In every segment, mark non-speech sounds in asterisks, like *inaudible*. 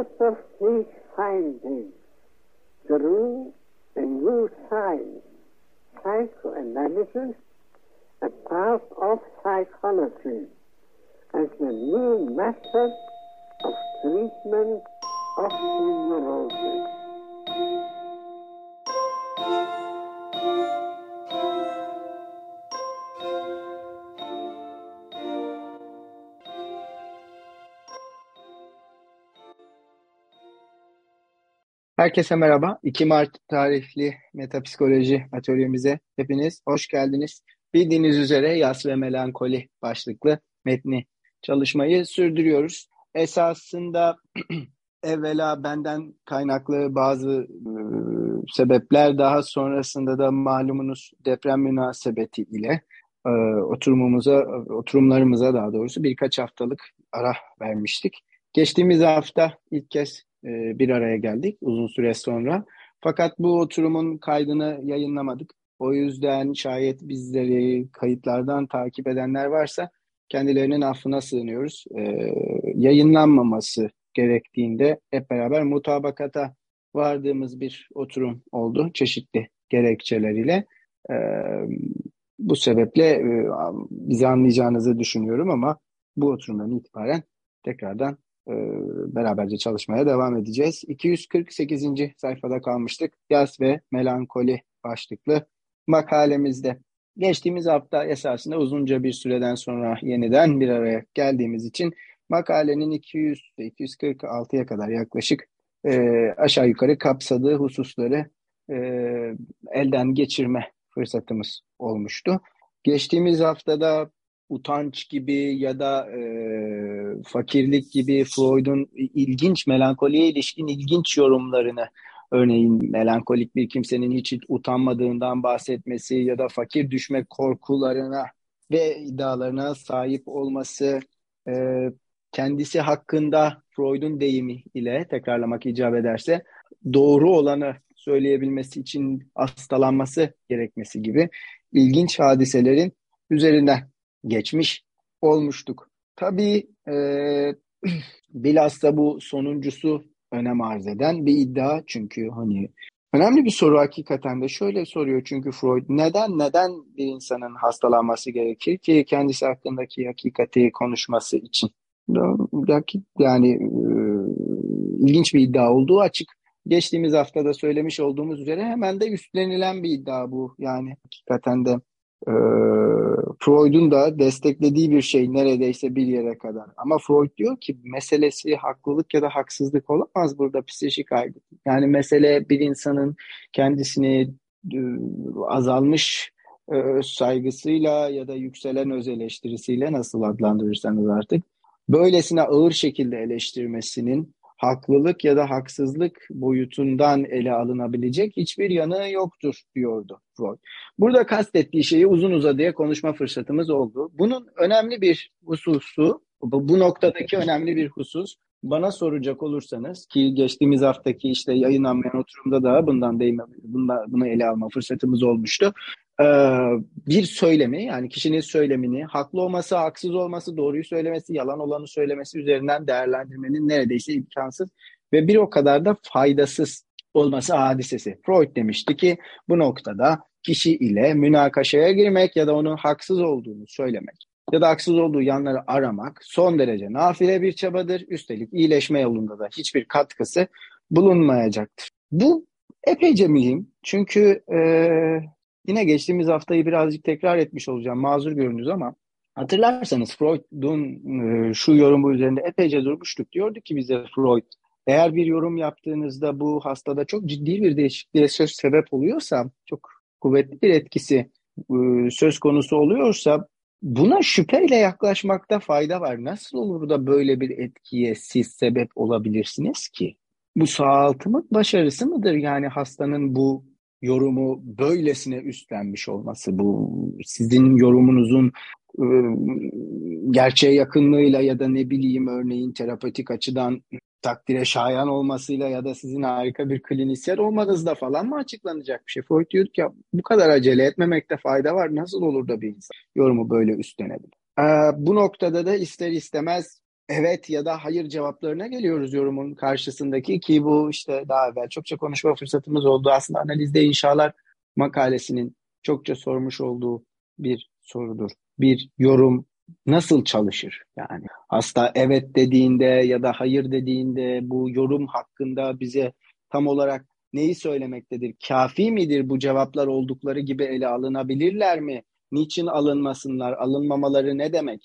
result of these findings through a new science, psychoanalysis, a part of psychology, as a new method of treatment of neurosis. Herkese merhaba. 2 Mart tarihli metapsikoloji atölyemize hepiniz hoş geldiniz. Bildiğiniz üzere Yas ve Melankoli başlıklı metni çalışmayı sürdürüyoruz. Esasında *clears throat* evvela benden kaynaklı bazı e, sebepler daha sonrasında da malumunuz deprem münasebeti ile e, oturumumuza, oturumlarımıza daha doğrusu birkaç haftalık ara vermiştik. Geçtiğimiz hafta ilk kez e, bir araya geldik uzun süre sonra. Fakat bu oturumun kaydını yayınlamadık. O yüzden şayet bizleri kayıtlardan takip edenler varsa kendilerinin affına sığınıyoruz. E, yayınlanmaması gerektiğinde hep beraber mutabakata vardığımız bir oturum oldu çeşitli gerekçeleriyle. E, bu sebeple e, bizi anlayacağınızı düşünüyorum ama bu oturumdan itibaren tekrardan e, beraberce çalışmaya devam edeceğiz. 248. sayfada kalmıştık. Yas ve melankoli başlıklı makalemizde. Geçtiğimiz hafta esasında uzunca bir süreden sonra yeniden bir araya geldiğimiz için makalenin 200-246'ya kadar yaklaşık e, aşağı yukarı kapsadığı hususları e, elden geçirme fırsatımız olmuştu. Geçtiğimiz haftada utanç gibi ya da e, fakirlik gibi Freud'un ilginç melankoliye ilişkin ilginç yorumlarını örneğin melankolik bir kimsenin hiç utanmadığından bahsetmesi ya da fakir düşme korkularına ve iddialarına sahip olması e, kendisi hakkında Freud'un deyimi ile tekrarlamak icap ederse doğru olanı söyleyebilmesi için hastalanması gerekmesi gibi ilginç hadiselerin üzerinden geçmiş olmuştuk. Tabii e, *clears throat* bilhassa bu sonuncusu önem arz eden bir iddia çünkü hani önemli bir soru hakikaten de şöyle soruyor çünkü Freud neden neden bir insanın hastalanması gerekir ki kendisi hakkındaki hakikati konuşması için yani e, ilginç bir iddia olduğu açık. Geçtiğimiz haftada söylemiş olduğumuz üzere hemen de üstlenilen bir iddia bu. Yani hakikaten de e, Freud'un da desteklediği bir şey neredeyse bir yere kadar. Ama Freud diyor ki meselesi haklılık ya da haksızlık olamaz burada psikolojik aygıt. Yani mesele bir insanın kendisini e, azalmış e, saygısıyla ya da yükselen öz eleştirisiyle nasıl adlandırırsanız artık böylesine ağır şekilde eleştirmesinin haklılık ya da haksızlık boyutundan ele alınabilecek hiçbir yanı yoktur diyordu Freud. Burada kastettiği şeyi uzun uzadıya konuşma fırsatımız oldu. Bunun önemli bir hususu, bu noktadaki önemli bir husus bana soracak olursanız ki geçtiğimiz haftaki işte yayınlanmayan oturumda da bundan değme, bundan, bunu ele alma fırsatımız olmuştu. Ee, bir söylemi yani kişinin söylemini haklı olması, haksız olması, doğruyu söylemesi, yalan olanı söylemesi üzerinden değerlendirmenin neredeyse imkansız ve bir o kadar da faydasız olması hadisesi. Freud demişti ki bu noktada kişi ile münakaşaya girmek ya da onun haksız olduğunu söylemek ya da haksız olduğu yanları aramak son derece nafile bir çabadır. Üstelik iyileşme yolunda da hiçbir katkısı bulunmayacaktır. Bu epeyce mühim çünkü e, Yine geçtiğimiz haftayı birazcık tekrar etmiş olacağım. Mazur görünüz ama hatırlarsanız Freud'un e, şu yorumu üzerinde epeyce durmuştuk. Diyordu ki bize Freud eğer bir yorum yaptığınızda bu hastada çok ciddi bir değişikliğe söz sebep oluyorsa, çok kuvvetli bir etkisi e, söz konusu oluyorsa buna şüpheyle yaklaşmakta fayda var. Nasıl olur da böyle bir etkiye siz sebep olabilirsiniz ki? Bu sağaltımın başarısı mıdır? Yani hastanın bu yorumu böylesine üstlenmiş olması, bu sizin yorumunuzun e, gerçeğe yakınlığıyla ya da ne bileyim örneğin terapötik açıdan takdire şayan olmasıyla ya da sizin harika bir klinisyen olmanızda falan mı açıklanacak bir şey? Freud diyor ki bu kadar acele etmemekte fayda var. Nasıl olur da bir insan yorumu böyle üstlenebilir? Ee, bu noktada da ister istemez evet ya da hayır cevaplarına geliyoruz yorumun karşısındaki ki bu işte daha evvel çokça konuşma fırsatımız oldu. Aslında analizde inşalar makalesinin çokça sormuş olduğu bir sorudur. Bir yorum nasıl çalışır? Yani hasta evet dediğinde ya da hayır dediğinde bu yorum hakkında bize tam olarak neyi söylemektedir? Kafi midir bu cevaplar oldukları gibi ele alınabilirler mi? Niçin alınmasınlar? Alınmamaları ne demek?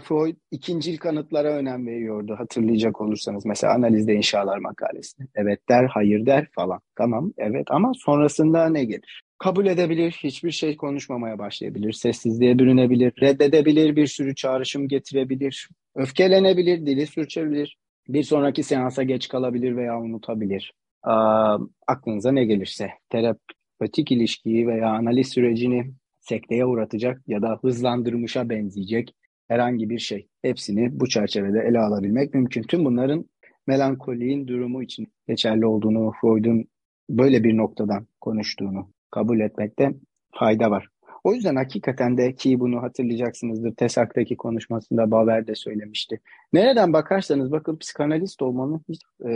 Freud ikincil kanıtlara önem veriyordu hatırlayacak olursanız. Mesela analizde inşalar makalesinde. Evet der, hayır der falan. Tamam, evet ama sonrasında ne gelir? Kabul edebilir, hiçbir şey konuşmamaya başlayabilir, sessizliğe bürünebilir, reddedebilir, bir sürü çağrışım getirebilir, öfkelenebilir, dili sürçebilir, bir sonraki seansa geç kalabilir veya unutabilir. Aa, aklınıza ne gelirse terapötik ilişkiyi veya analiz sürecini sekteye uğratacak ya da hızlandırmışa benzeyecek herhangi bir şey. Hepsini bu çerçevede ele alabilmek mümkün. Tüm bunların melankoliğin durumu için geçerli olduğunu, Freud'un böyle bir noktadan konuştuğunu kabul etmekte fayda var. O yüzden hakikaten de ki bunu hatırlayacaksınızdır. TESAK'taki konuşmasında Baver de söylemişti. Nereden bakarsanız bakın psikanalist olmanın hiç e,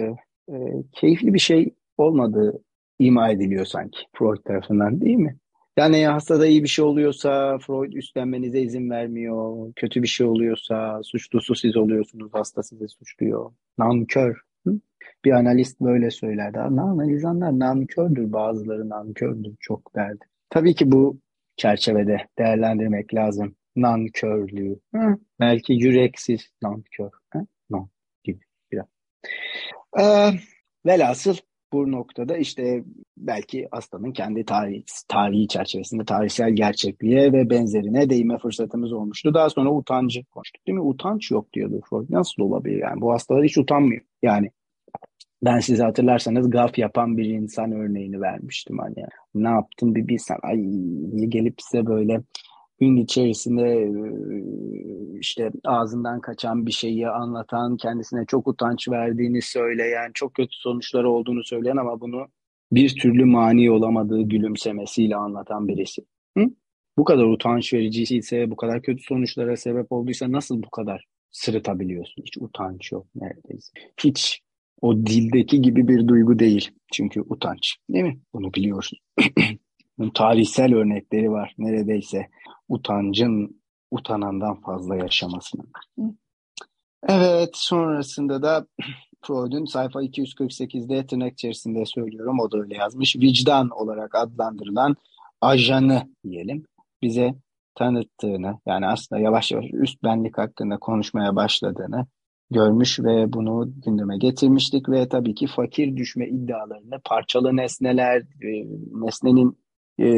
e, keyifli bir şey olmadığı ima ediliyor sanki Freud tarafından değil mi? Yani hastada iyi bir şey oluyorsa Freud üstlenmenize izin vermiyor. Kötü bir şey oluyorsa suçlusu siz oluyorsunuz, hasta sizi suçluyor. Nankör. Bir analist böyle söylerdi. Analizanlar nankördür, bazıları nankördür çok derdi. Tabii ki bu çerçevede değerlendirmek lazım. Nankörlüğü. Hı? Belki yüreksiz nankör. Hı? Non gibi biraz. Ee, velhasıl bu noktada işte belki hastanın kendi tarih, tarihi çerçevesinde tarihsel gerçekliğe ve benzerine değinme fırsatımız olmuştu. Daha sonra utancı konuştuk değil mi? Utanç yok diyordu Freud. Nasıl olabilir yani? Bu hastalar hiç utanmıyor. Yani ben size hatırlarsanız gaf yapan bir insan örneğini vermiştim hani. Ne yaptın bir bilsen. Ay gelip size böyle gün içerisinde işte ağzından kaçan bir şeyi anlatan, kendisine çok utanç verdiğini söyleyen, çok kötü sonuçları olduğunu söyleyen ama bunu bir türlü mani olamadığı gülümsemesiyle anlatan birisi. Hı? Bu kadar utanç verici ise, bu kadar kötü sonuçlara sebep olduysa nasıl bu kadar sırıtabiliyorsun? Hiç utanç yok neredeyse. Hiç o dildeki gibi bir duygu değil. Çünkü utanç. Değil mi? Bunu biliyorsun. *clears throat* Bunun tarihsel örnekleri var neredeyse utancın utanandan fazla yaşamasının. Evet sonrasında da *clears throat* Freud'un sayfa 248'de tırnak içerisinde söylüyorum o da öyle yazmış. Vicdan olarak adlandırılan ajanı diyelim bize tanıttığını yani aslında yavaş yavaş üst benlik hakkında konuşmaya başladığını görmüş ve bunu gündeme getirmiştik ve tabii ki fakir düşme iddialarını parçalı nesneler, e, nesnenin e,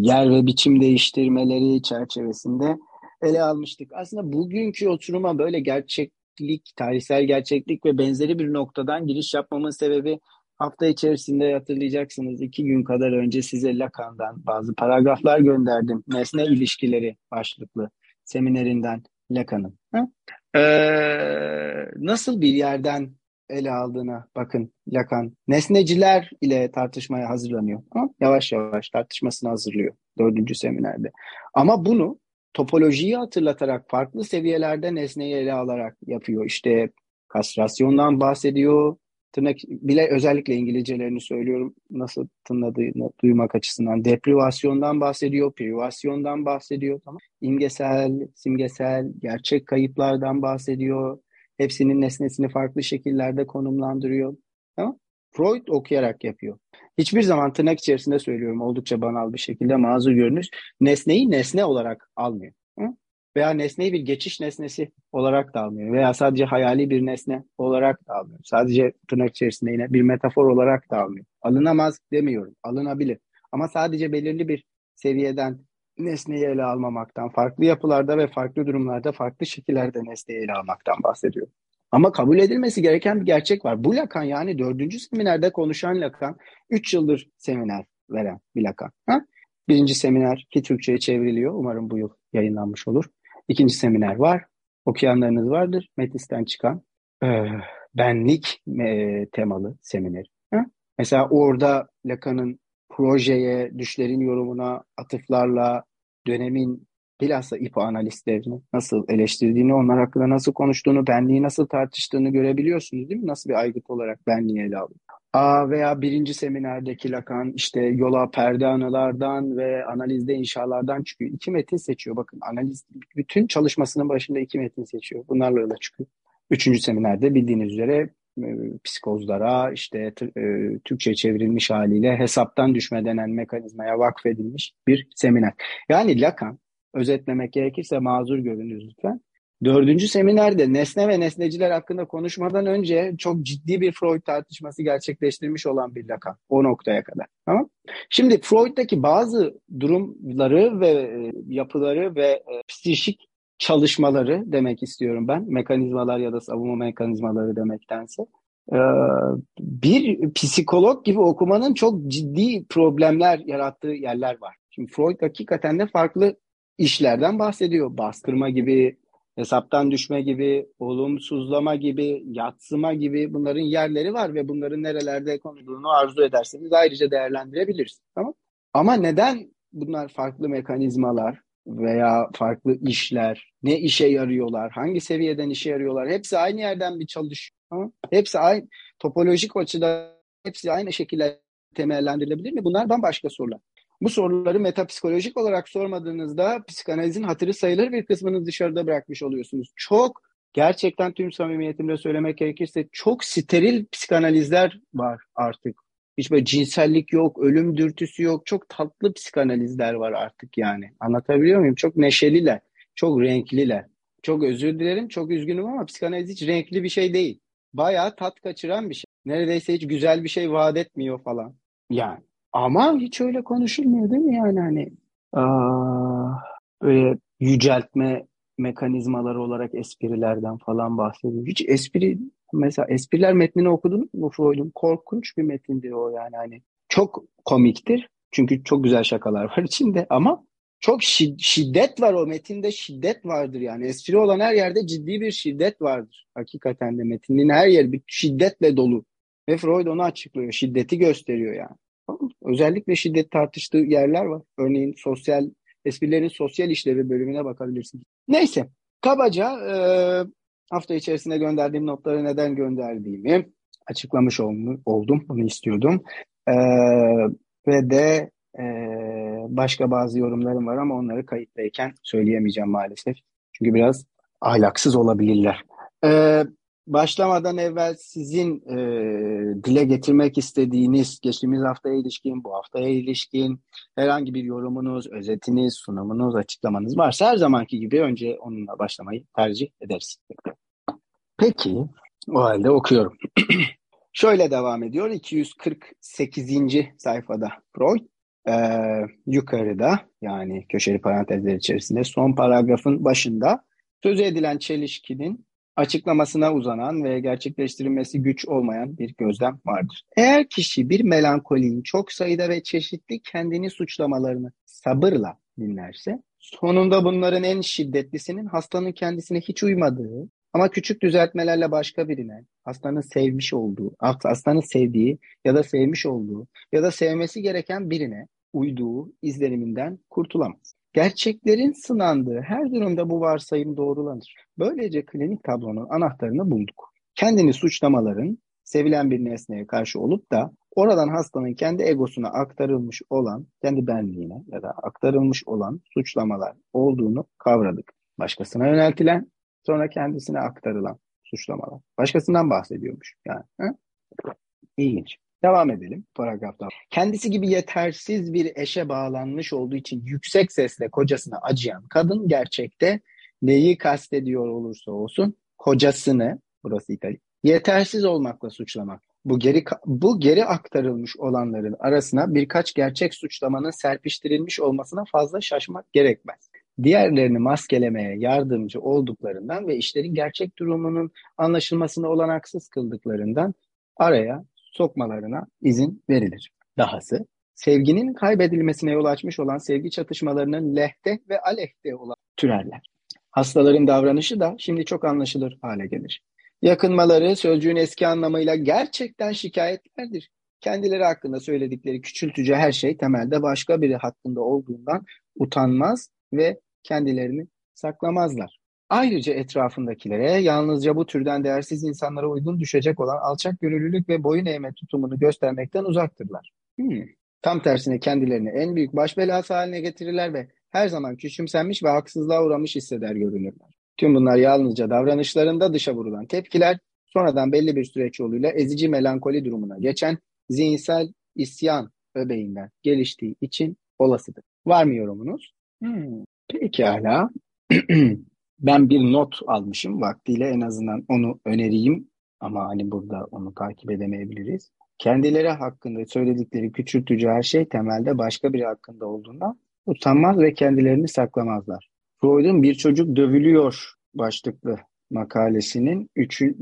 yer ve biçim değiştirmeleri çerçevesinde ele almıştık. Aslında bugünkü oturuma böyle gerçeklik, tarihsel gerçeklik ve benzeri bir noktadan giriş yapmamın sebebi hafta içerisinde hatırlayacaksınız iki gün kadar önce size Lacan'dan bazı paragraflar gönderdim. Nesne ilişkileri başlıklı seminerinden Lacan'ın. Ee, nasıl bir yerden ele aldığına bakın Lacan. Nesneciler ile tartışmaya hazırlanıyor. Ama yavaş yavaş tartışmasını hazırlıyor dördüncü seminerde. Ama bunu topolojiyi hatırlatarak farklı seviyelerde nesneyi ele alarak yapıyor. İşte kastrasyondan bahsediyor. Tırnak bile özellikle İngilizcelerini söylüyorum nasıl tınladığını duymak açısından. Deprivasyondan bahsediyor, privasyondan bahsediyor. Tamam. İmgesel, simgesel, gerçek kayıplardan bahsediyor Hepsinin nesnesini farklı şekillerde konumlandırıyor. Ama Freud okuyarak yapıyor. Hiçbir zaman tırnak içerisinde söylüyorum oldukça banal bir şekilde mazur görünüş. Nesneyi nesne olarak almıyor. Hı? Veya nesneyi bir geçiş nesnesi olarak da almıyor. Veya sadece hayali bir nesne olarak da almıyor. Sadece tırnak içerisinde yine bir metafor olarak da almıyor. Alınamaz demiyorum. Alınabilir. Ama sadece belirli bir seviyeden nesneyi ele almamaktan, farklı yapılarda ve farklı durumlarda farklı şekillerde nesneyi ele almaktan bahsediyor. Ama kabul edilmesi gereken bir gerçek var. Bu Lacan yani dördüncü seminerde konuşan Lacan, üç yıldır seminer veren bir Lacan. Ha? Birinci seminer ki Türkçe'ye çevriliyor. Umarım bu yıl yayınlanmış olur. İkinci seminer var. Okuyanlarınız vardır. Metis'ten çıkan e, benlik e, temalı seminer. Ha? Mesela orada Lacan'ın projeye, düşlerin yorumuna, atıflarla, dönemin bilhassa İPO analistlerini nasıl eleştirdiğini, onlar hakkında nasıl konuştuğunu, benliği nasıl tartıştığını görebiliyorsunuz değil mi? Nasıl bir aygıt olarak benliği ele alıyor. A veya birinci seminerdeki Lacan işte yola perde anılardan ve analizde inşalardan çıkıyor. İki metin seçiyor. Bakın analiz bütün çalışmasının başında iki metin seçiyor. Bunlarla yola çıkıyor. Üçüncü seminerde bildiğiniz üzere psikozlara işte e, Türkçe çevrilmiş haliyle hesaptan düşme denen mekanizmaya vakfedilmiş bir seminer. Yani Lacan özetlemek gerekirse mazur görünür lütfen. Dördüncü seminerde nesne ve nesneciler hakkında konuşmadan önce çok ciddi bir Freud tartışması gerçekleştirmiş olan bir Lacan o noktaya kadar. Tamam? Şimdi Freud'daki bazı durumları ve e, yapıları ve e, psikik çalışmaları demek istiyorum ben. Mekanizmalar ya da savunma mekanizmaları demektense. E, bir psikolog gibi okumanın çok ciddi problemler yarattığı yerler var. Şimdi Freud hakikaten de farklı işlerden bahsediyor. Bastırma gibi, hesaptan düşme gibi, olumsuzlama gibi, yatsıma gibi bunların yerleri var ve bunların nerelerde konulduğunu arzu ederseniz ayrıca değerlendirebiliriz. Tamam? Ama neden bunlar farklı mekanizmalar veya farklı işler, ne işe yarıyorlar, hangi seviyeden işe yarıyorlar, hepsi aynı yerden bir çalışıyor. Hepsi aynı, topolojik açıda hepsi aynı şekilde temellendirilebilir mi? Bunlar bambaşka sorular. Bu soruları metapsikolojik olarak sormadığınızda psikanalizin hatırı sayılır bir kısmını dışarıda bırakmış oluyorsunuz. Çok gerçekten tüm samimiyetimle söylemek gerekirse çok steril psikanalizler var artık. Hiç böyle cinsellik yok, ölüm dürtüsü yok. Çok tatlı psikanalizler var artık yani. Anlatabiliyor muyum? Çok neşeliler, çok renkliler. Çok özür dilerim, çok üzgünüm ama psikanaliz hiç renkli bir şey değil. Bayağı tat kaçıran bir şey. Neredeyse hiç güzel bir şey vaat etmiyor falan. Yani. Ama hiç öyle konuşulmuyor değil mi yani hani böyle yüceltme mekanizmaları olarak esprilerden falan bahsediyor. Hiç espri mesela espriler metnini okudunuz mu Freud'un? Korkunç bir metindir o yani hani. Çok komiktir. Çünkü çok güzel şakalar var *laughs* içinde ama çok şiddet var o metinde şiddet vardır yani. Espri olan her yerde ciddi bir şiddet vardır. Hakikaten de metinin her yeri bir şiddetle dolu. Ve Freud onu açıklıyor. Şiddeti gösteriyor yani. Özellikle şiddet tartıştığı yerler var. Örneğin sosyal esprilerin sosyal işlevi bölümüne bakabilirsiniz. Neyse, kabaca hafta içerisinde gönderdiğim notları neden gönderdiğimi açıklamış oldum. Bunu istiyordum. E, ve de e, başka bazı yorumlarım var ama onları kayıttayken söyleyemeyeceğim maalesef. Çünkü biraz ahlaksız olabilirler. E, başlamadan evvel sizin e, dile getirmek istediğiniz geçtiğimiz haftaya ilişkin, bu haftaya ilişkin herhangi bir yorumunuz, özetiniz, sunumunuz, açıklamanız varsa her zamanki gibi önce onunla başlamayı tercih ederiz. Peki, o halde okuyorum. *clears throat* Şöyle devam ediyor. 248. sayfada Freud. Ee, yukarıda yani köşeli parantezler içerisinde son paragrafın başında sözü edilen çelişkinin açıklamasına uzanan ve gerçekleştirilmesi güç olmayan bir gözlem vardır. Eğer kişi bir melankolinin çok sayıda ve çeşitli kendini suçlamalarını sabırla dinlerse, sonunda bunların en şiddetlisinin hastanın kendisine hiç uymadığı ama küçük düzeltmelerle başka birine, hastanın sevmiş olduğu, hastanın sevdiği ya da sevmiş olduğu ya da sevmesi gereken birine uyduğu izleniminden kurtulamaz. Gerçeklerin sınandığı her durumda bu varsayım doğrulanır. Böylece klinik tablonun anahtarını bulduk. Kendini suçlamaların sevilen bir nesneye karşı olup da oradan hastanın kendi egosuna aktarılmış olan, kendi benliğine ya da aktarılmış olan suçlamalar olduğunu kavradık. Başkasına yöneltilen, sonra kendisine aktarılan suçlamalar. Başkasından bahsediyormuş yani. He? İlginç. Devam edelim paragrafta. Kendisi gibi yetersiz bir eşe bağlanmış olduğu için yüksek sesle kocasına acıyan kadın gerçekte neyi kastediyor olursa olsun kocasını, burası İtalya, yetersiz olmakla suçlamak. Bu geri bu geri aktarılmış olanların arasına birkaç gerçek suçlamanın serpiştirilmiş olmasına fazla şaşmak gerekmez. Diğerlerini maskelemeye yardımcı olduklarından ve işlerin gerçek durumunun anlaşılmasını olanaksız kıldıklarından araya sokmalarına izin verilir. Dahası sevginin kaybedilmesine yol açmış olan sevgi çatışmalarının lehte ve aleyhte olan türerler. Hastaların davranışı da şimdi çok anlaşılır hale gelir. Yakınmaları sözcüğün eski anlamıyla gerçekten şikayetlerdir. Kendileri hakkında söyledikleri küçültücü her şey temelde başka biri hakkında olduğundan utanmaz ve kendilerini saklamazlar. Ayrıca etrafındakilere yalnızca bu türden değersiz insanlara uygun düşecek olan alçak gönüllülük ve boyun eğme tutumunu göstermekten uzaktırlar. Hmm. Tam tersine kendilerini en büyük baş belası haline getirirler ve her zaman küçümsenmiş ve haksızlığa uğramış hisseder görünürler. Tüm bunlar yalnızca davranışlarında dışa vurulan tepkiler, sonradan belli bir süreç yoluyla ezici melankoli durumuna geçen zihinsel isyan öbeğinden geliştiği için olasıdır. Var mı yorumunuz? Hmm. Pekala. *clears throat* ben bir not almışım vaktiyle en azından onu önereyim ama hani burada onu takip edemeyebiliriz. Kendileri hakkında söyledikleri küçültücü her şey temelde başka biri hakkında olduğunda utanmaz ve kendilerini saklamazlar. Freud'un Bir Çocuk Dövülüyor başlıklı makalesinin üçü,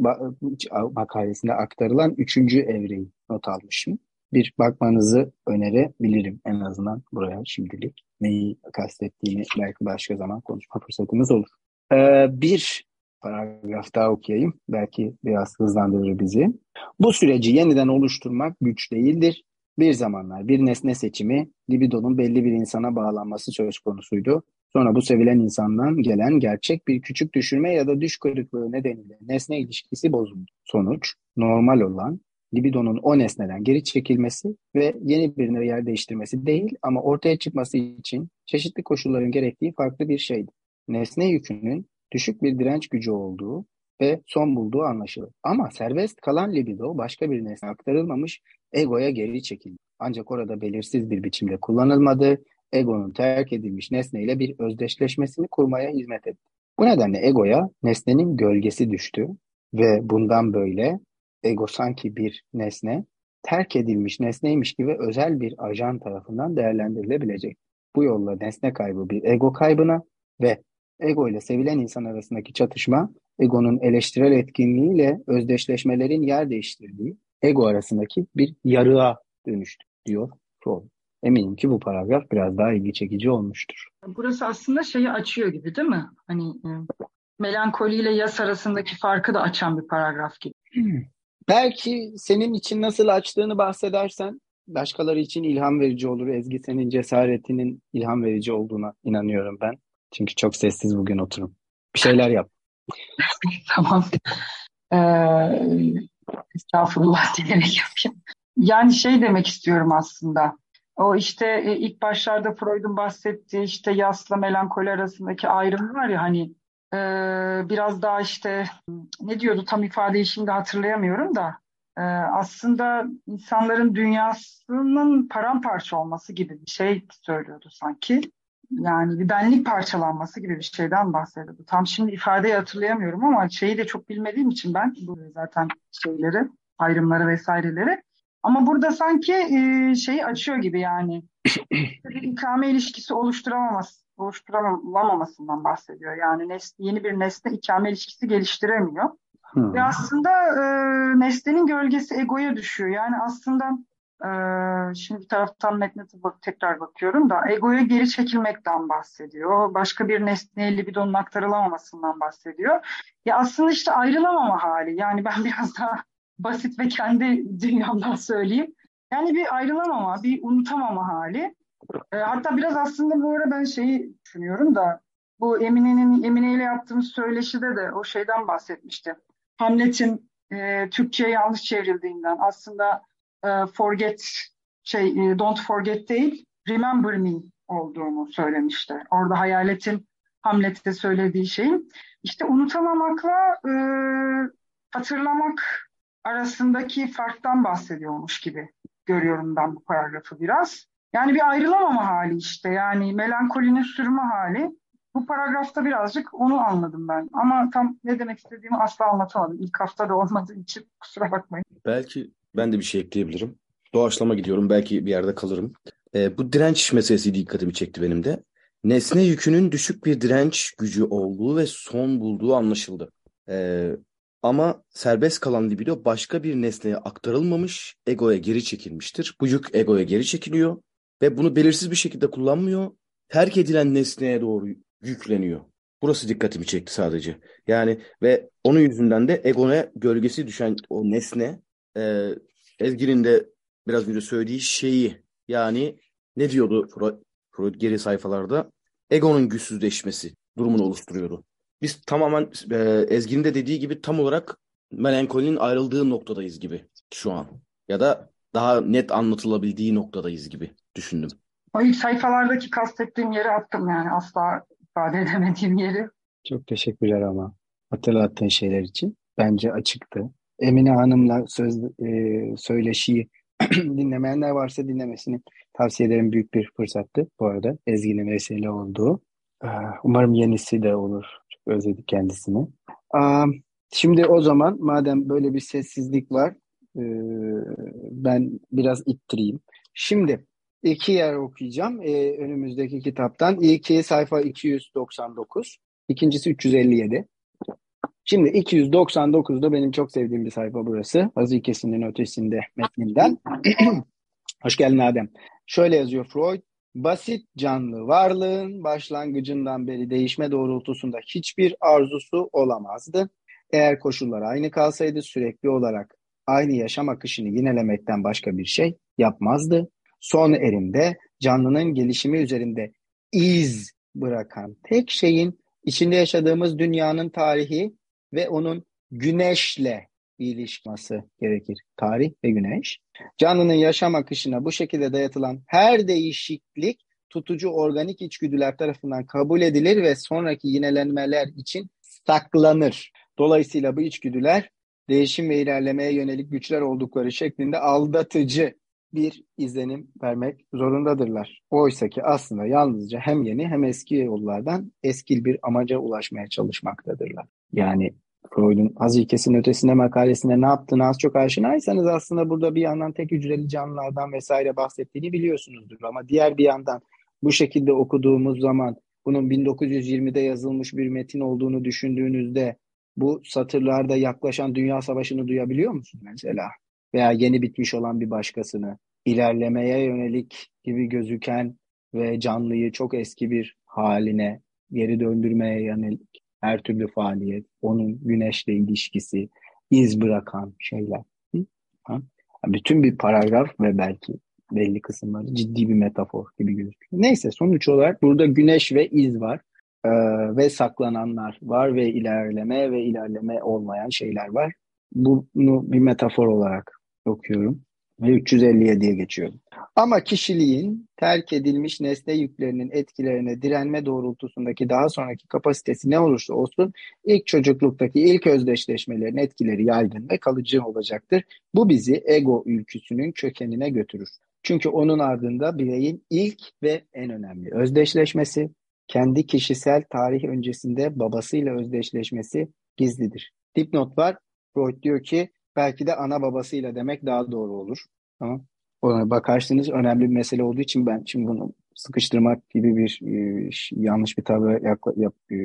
makalesinde aktarılan üçüncü evreyi not almışım. Bir bakmanızı önerebilirim en azından buraya şimdilik. Neyi kastettiğini belki başka zaman konuşma fırsatımız olur. Ee, bir paragraf daha okuyayım. Belki biraz hızlandırır bizi. Bu süreci yeniden oluşturmak güç değildir. Bir zamanlar bir nesne seçimi, libidonun belli bir insana bağlanması söz konusuydu. Sonra bu sevilen insandan gelen gerçek bir küçük düşürme ya da düş kırıklığı nedeniyle nesne ilişkisi bozuldu. Sonuç, normal olan libidonun o nesneden geri çekilmesi ve yeni birine yer değiştirmesi değil ama ortaya çıkması için çeşitli koşulların gerektiği farklı bir şeydi. Nesne yükünün düşük bir direnç gücü olduğu ve son bulduğu anlaşılır. Ama serbest kalan libido başka bir nesne aktarılmamış egoya geri çekildi. Ancak orada belirsiz bir biçimde kullanılmadı, egonun terk edilmiş nesneyle bir özdeşleşmesini kurmaya hizmet etti. Bu nedenle egoya nesnenin gölgesi düştü ve bundan böyle ego sanki bir nesne, terk edilmiş nesneymiş gibi özel bir ajan tarafından değerlendirilebilecek. Bu yolla nesne kaybı bir ego kaybına ve ego ile sevilen insan arasındaki çatışma, egonun eleştirel etkinliğiyle özdeşleşmelerin yer değiştirdiği ego arasındaki bir yarığa dönüştü diyor Freud. Eminim ki bu paragraf biraz daha ilgi çekici olmuştur. Burası aslında şeyi açıyor gibi değil mi? Hani e, melankoli ile yas arasındaki farkı da açan bir paragraf gibi. Hmm. Belki senin için nasıl açtığını bahsedersen başkaları için ilham verici olur. Ezgi senin cesaretinin ilham verici olduğuna inanıyorum ben. Çünkü çok sessiz bugün oturum. Bir şeyler yap. *laughs* tamam. Ee, estağfurullah *laughs* diyerek yapayım. Yani şey demek istiyorum aslında. O işte e, ilk başlarda Freud'un bahsettiği işte yasla melankoli arasındaki ayrım var ya hani e, biraz daha işte ne diyordu tam ifadeyi şimdi hatırlayamıyorum da e, aslında insanların dünyasının paramparça olması gibi bir şey söylüyordu sanki. Yani bir benlik parçalanması gibi bir şeyden bahsediyordu. Tam şimdi ifadeyi hatırlayamıyorum ama şeyi de çok bilmediğim için ben bu zaten şeyleri, ayrımları vesaireleri. Ama burada sanki e, şeyi açıyor gibi yani. *clears throat* bir ikame ilişkisi oluşturamaması, oluşturulamamasından bahsediyor. Yani nesne, yeni bir nesne ikame ilişkisi geliştiremiyor. Hmm. Ve aslında e, nesnenin gölgesi egoya düşüyor. Yani aslında şimdi bir taraftan metne tekrar bakıyorum da egoya geri çekilmekten bahsediyor. Başka bir nesneye libidonun aktarılamamasından bahsediyor. Ya aslında işte ayrılamama hali. Yani ben *laughs* biraz daha basit ve kendi dünyamdan söyleyeyim. Yani bir ayrılamama, bir unutamama hali. E, hatta biraz aslında bu ara ben şeyi düşünüyorum da bu Emine'nin Emine ile yaptığımız söyleşide de o şeyden bahsetmişti. Hamlet'in e, Türkçe'ye yanlış çevrildiğinden aslında forget şey e, don't forget değil remember me olduğunu söylemişti. Orada hayaletin Hamlet'te söylediği şeyin işte unutamamakla e, hatırlamak arasındaki farktan bahsediyormuş gibi görüyorum ben bu paragrafı biraz. Yani bir ayrılamama hali işte yani melankolinin sürme hali. Bu paragrafta birazcık onu anladım ben. Ama tam ne demek istediğimi asla anlatamadım. İlk haftada olmadığı için kusura bakmayın. Belki ben de bir şey ekleyebilirim. Doğaçlama gidiyorum. Belki bir yerde kalırım. E, bu direnç meselesi dikkatimi çekti benim de. Nesne yükünün düşük bir direnç gücü olduğu ve son bulduğu anlaşıldı. E, ama serbest kalan libido başka bir nesneye aktarılmamış, egoya geri çekilmiştir. Bu yük egoya geri çekiliyor ve bunu belirsiz bir şekilde kullanmıyor. Terk edilen nesneye doğru yükleniyor. Burası dikkatimi çekti sadece. Yani ve onun yüzünden de egoya gölgesi düşen o nesne e, Ezgi'nin de biraz önce söylediği şeyi yani ne diyordu Freud, Freud geri sayfalarda? egonun güçsüzleşmesi durumunu oluşturuyordu. Biz tamamen e, Ezgi'nin de dediği gibi tam olarak melankolinin ayrıldığı noktadayız gibi şu an. Ya da daha net anlatılabildiği noktadayız gibi düşündüm. O ilk sayfalardaki kastettiğim yeri attım yani asla ifade edemediğim yeri. Çok teşekkürler ama hatırlattığın şeyler için. Bence açıktı. Emine Hanım'la söz, e, söyleşiyi *clears throat* dinlemeyenler varsa dinlemesini tavsiye ederim. Büyük bir fırsattı bu arada. Ezgi'nin vesile olduğu. Umarım yenisi de olur. Çok özledik kendisini. Şimdi o zaman madem böyle bir sessizlik var e, ben biraz ittireyim. Şimdi iki yer okuyacağım e, önümüzdeki kitaptan. İlki sayfa 299, ikincisi 357. Şimdi 299'da benim çok sevdiğim bir sayfa burası. Hazikesinin ötesinde metninden. *clears throat* Hoş geldin Adem. Şöyle yazıyor Freud. Basit canlı varlığın başlangıcından beri değişme doğrultusunda hiçbir arzusu olamazdı. Eğer koşullar aynı kalsaydı sürekli olarak aynı yaşam akışını yinelemekten başka bir şey yapmazdı. Son erimde canlının gelişimi üzerinde iz bırakan tek şeyin içinde yaşadığımız dünyanın tarihi ve onun güneşle ilişkisi gerekir. Tarih ve güneş. Canlının yaşam akışına bu şekilde dayatılan her değişiklik tutucu organik içgüdüler tarafından kabul edilir ve sonraki yinelenmeler için saklanır. Dolayısıyla bu içgüdüler değişim ve ilerlemeye yönelik güçler oldukları şeklinde aldatıcı bir izlenim vermek zorundadırlar. Oysa ki aslında yalnızca hem yeni hem eski yollardan eskil bir amaca ulaşmaya çalışmaktadırlar. Yani Freud'un az ilkesinin ötesinde makalesinde ne yaptığını az çok aşinaysanız aslında burada bir yandan tek hücreli canlılardan vesaire bahsettiğini biliyorsunuzdur. Ama diğer bir yandan bu şekilde okuduğumuz zaman bunun 1920'de yazılmış bir metin olduğunu düşündüğünüzde bu satırlarda yaklaşan Dünya Savaşı'nı duyabiliyor musun mesela? Veya yeni bitmiş olan bir başkasını, ilerlemeye yönelik gibi gözüken ve canlıyı çok eski bir haline geri döndürmeye yönelik her türlü faaliyet, onun güneşle ilişkisi, iz bırakan şeyler. Bütün bir paragraf ve belki belli kısımları ciddi bir metafor gibi gözüküyor. Neyse sonuç olarak burada güneş ve iz var ee, ve saklananlar var ve ilerleme ve ilerleme olmayan şeyler var. Bunu bir metafor olarak okuyorum ve 357'ye geçiyorum. Ama kişiliğin terk edilmiş nesne yüklerinin etkilerine direnme doğrultusundaki daha sonraki kapasitesi ne olursa olsun ilk çocukluktaki ilk özdeşleşmelerin etkileri yaygın ve kalıcı olacaktır. Bu bizi ego ülküsünün kökenine götürür. Çünkü onun ardında bireyin ilk ve en önemli özdeşleşmesi, kendi kişisel tarih öncesinde babasıyla özdeşleşmesi gizlidir. Dipnot var. Freud diyor ki belki de ana babasıyla demek daha doğru olur. Tamam. Bakarsınız önemli bir mesele olduğu için ben şimdi bunu sıkıştırmak gibi bir e, yanlış bir tavır yap, yap, e,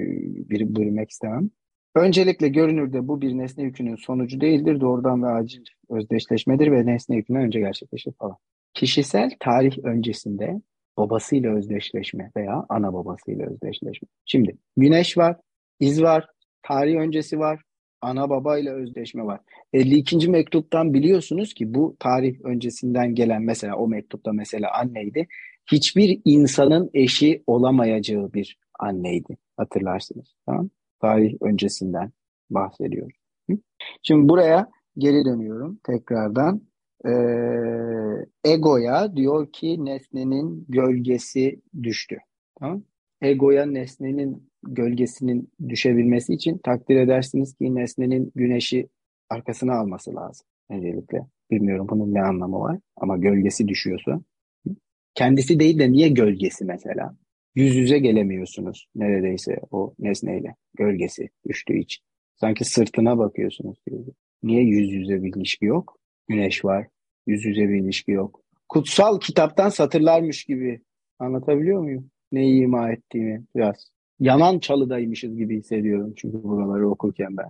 bir bölmek istemem. Öncelikle görünürde bu bir nesne yükünün sonucu değildir. Doğrudan ve acil özdeşleşmedir ve nesne yükünden önce gerçekleşir falan. Kişisel tarih öncesinde babasıyla özdeşleşme veya ana babasıyla özdeşleşme. Şimdi güneş var, iz var, tarih öncesi var, ana babayla özdeşme var. 52. mektuptan biliyorsunuz ki bu tarih öncesinden gelen mesela o mektupta mesela anneydi. Hiçbir insanın eşi olamayacağı bir anneydi. Hatırlarsınız. Tamam? Tarih öncesinden bahsediyor. Şimdi buraya geri dönüyorum tekrardan. Ee, egoya diyor ki nesnenin gölgesi düştü. Tamam? Egoya nesnenin gölgesinin düşebilmesi için takdir edersiniz ki nesnenin güneşi arkasına alması lazım. Öncelikle. Bilmiyorum bunun ne anlamı var ama gölgesi düşüyorsa. Kendisi değil de niye gölgesi mesela? Yüz yüze gelemiyorsunuz neredeyse o nesneyle. Gölgesi düştüğü için. Sanki sırtına bakıyorsunuz. Niye yüz yüze bir ilişki yok? Güneş var. Yüz yüze bir ilişki yok. Kutsal kitaptan satırlarmış gibi. Anlatabiliyor muyum? Neyi ima ettiğimi biraz yanan çalıdaymışız gibi hissediyorum çünkü buraları okurken ben.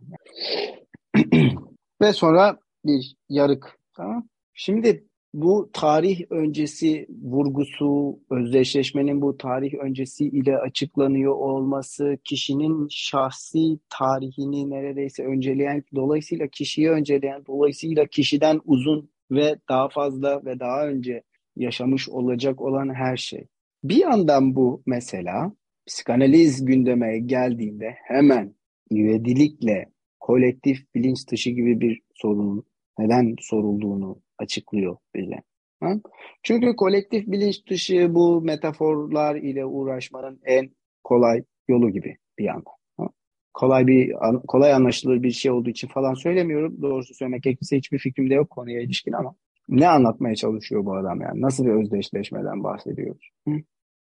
*clears throat* Ve sonra bir yarık. Tamam. Şimdi bu tarih öncesi vurgusu, özdeşleşmenin bu tarih öncesi ile açıklanıyor olması, kişinin şahsi tarihini neredeyse önceleyen, dolayısıyla kişiyi önceleyen, dolayısıyla kişiden uzun ve daha fazla ve daha önce yaşamış olacak olan her şey. Bir yandan bu mesela psikanaliz gündeme geldiğinde hemen ivedilikle kolektif bilinç dışı gibi bir sorunun neden sorulduğunu açıklıyor bize. Ha? Çünkü kolektif bilinç dışı bu metaforlar ile uğraşmanın en kolay yolu gibi bir yandan. Kolay bir kolay anlaşılır bir şey olduğu için falan söylemiyorum. Doğrusu söylemek gerekirse hiçbir fikrim de yok konuya ilişkin ama ne anlatmaya çalışıyor bu adam yani? Nasıl bir özdeşleşmeden bahsediyoruz? Hı?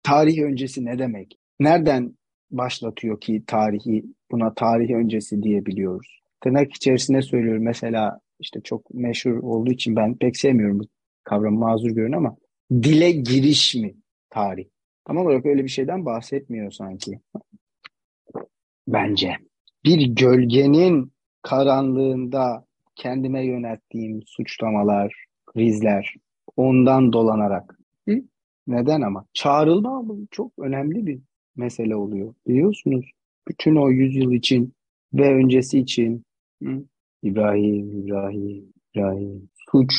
Tarih öncesi ne demek? Nereden başlatıyor ki tarihi buna tarih öncesi diyebiliyoruz? Tırnak içerisinde söylüyorum mesela işte çok meşhur olduğu için ben pek sevmiyorum bu kavramı mazur görün ama dile giriş mi tarih? Tam olarak öyle bir şeyden bahsetmiyor sanki. Bence. Bir gölgenin karanlığında kendime yönelttiğim suçlamalar, krizler ondan dolanarak. Hı? Neden ama? Çağrılma çok önemli bir mesele oluyor. Biliyorsunuz bütün o yüzyıl için ve öncesi için hı? İbrahim, İbrahim, İbrahim suç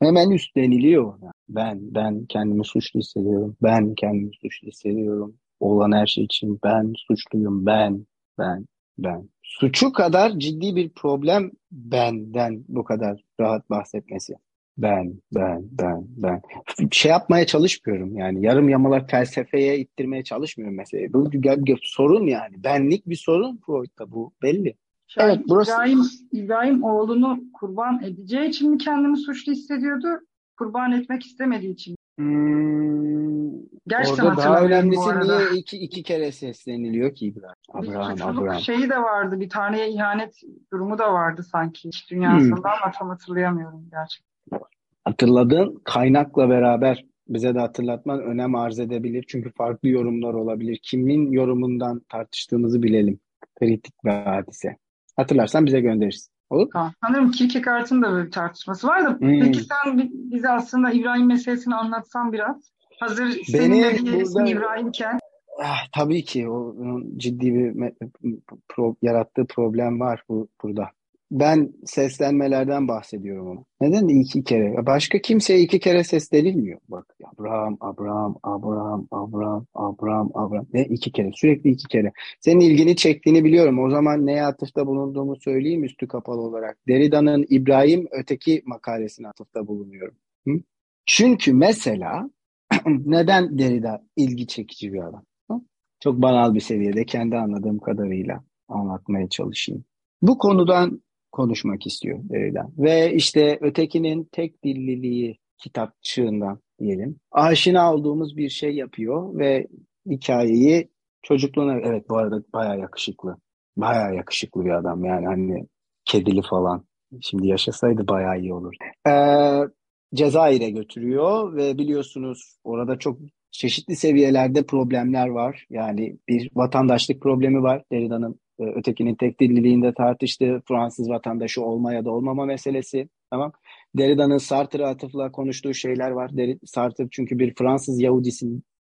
hemen üstleniliyor. Ben, ben kendimi suçlu hissediyorum. Ben kendimi suçlu hissediyorum. Olan her şey için ben suçluyum. Ben, ben, ben. Suçu kadar ciddi bir problem benden bu kadar rahat bahsetmesi. Ben, ben, ben, ben. Şey yapmaya çalışmıyorum yani. Yarım yamalak felsefeye ittirmeye çalışmıyorum mesela. Bu sorun yani. Benlik bir sorun Freud'da bu belli. Şahin, evet, burası... İbrahim, İbrahim oğlunu kurban edeceği için mi kendini suçlu hissediyordu? Kurban etmek istemediği için Hmm, Gerçekten orada daha önemlisi niye iki, iki kere sesleniliyor ki İbrahim? Abraham, bir Abraham. şeyi de vardı. Bir taneye ihanet durumu da vardı sanki iş dünyasında hmm. ama tam hatırlayamıyorum gerçekten. Hatırladığın kaynakla beraber bize de hatırlatman önem arz edebilir. Çünkü farklı yorumlar olabilir. Kimin yorumundan tartıştığımızı bilelim. Kritik bir hadise. Hatırlarsan bize gönderirsin. Olur Tamam. Sanırım Kierkegaard'ın da böyle bir tartışması var da. Hmm. Peki sen bize aslında İbrahim meselesini anlatsan biraz. Hazır senin de burada... İbrahimken. Ah, tabii ki onun ciddi bir pro, yarattığı problem var bu burada. Ben seslenmelerden bahsediyorum ama. Neden iki kere? Başka kimseye iki kere seslenilmiyor. Bak Abraham, Abraham, Abraham, Abraham, Abraham, Abraham. Ne iki kere? Sürekli iki kere. Senin ilgini çektiğini biliyorum. O zaman neye atıfta bulunduğumu söyleyeyim üstü kapalı olarak. Derrida'nın İbrahim öteki makalesine atıfta bulunuyorum. Hı? Çünkü mesela *clears throat* neden Derrida ilgi çekici bir adam? Hı? Çok banal bir seviyede kendi anladığım kadarıyla anlatmaya çalışayım. Bu konudan konuşmak istiyor Derrida. Ve işte ötekinin tek dilliliği kitapçığından diyelim. Aşina olduğumuz bir şey yapıyor ve hikayeyi çocukluğuna evet bu arada bayağı yakışıklı. Bayağı yakışıklı bir adam yani hani kedili falan. Şimdi yaşasaydı bayağı iyi olurdu. Ee, Cezayir'e götürüyor ve biliyorsunuz orada çok çeşitli seviyelerde problemler var. Yani bir vatandaşlık problemi var. Derrida'nın ötekinin tek dilliliğinde tartıştığı Fransız vatandaşı olma ya da olmama meselesi. Tamam. Derrida'nın Sartre'a atıfla konuştuğu şeyler var. Sartre çünkü bir Fransız Yahudisi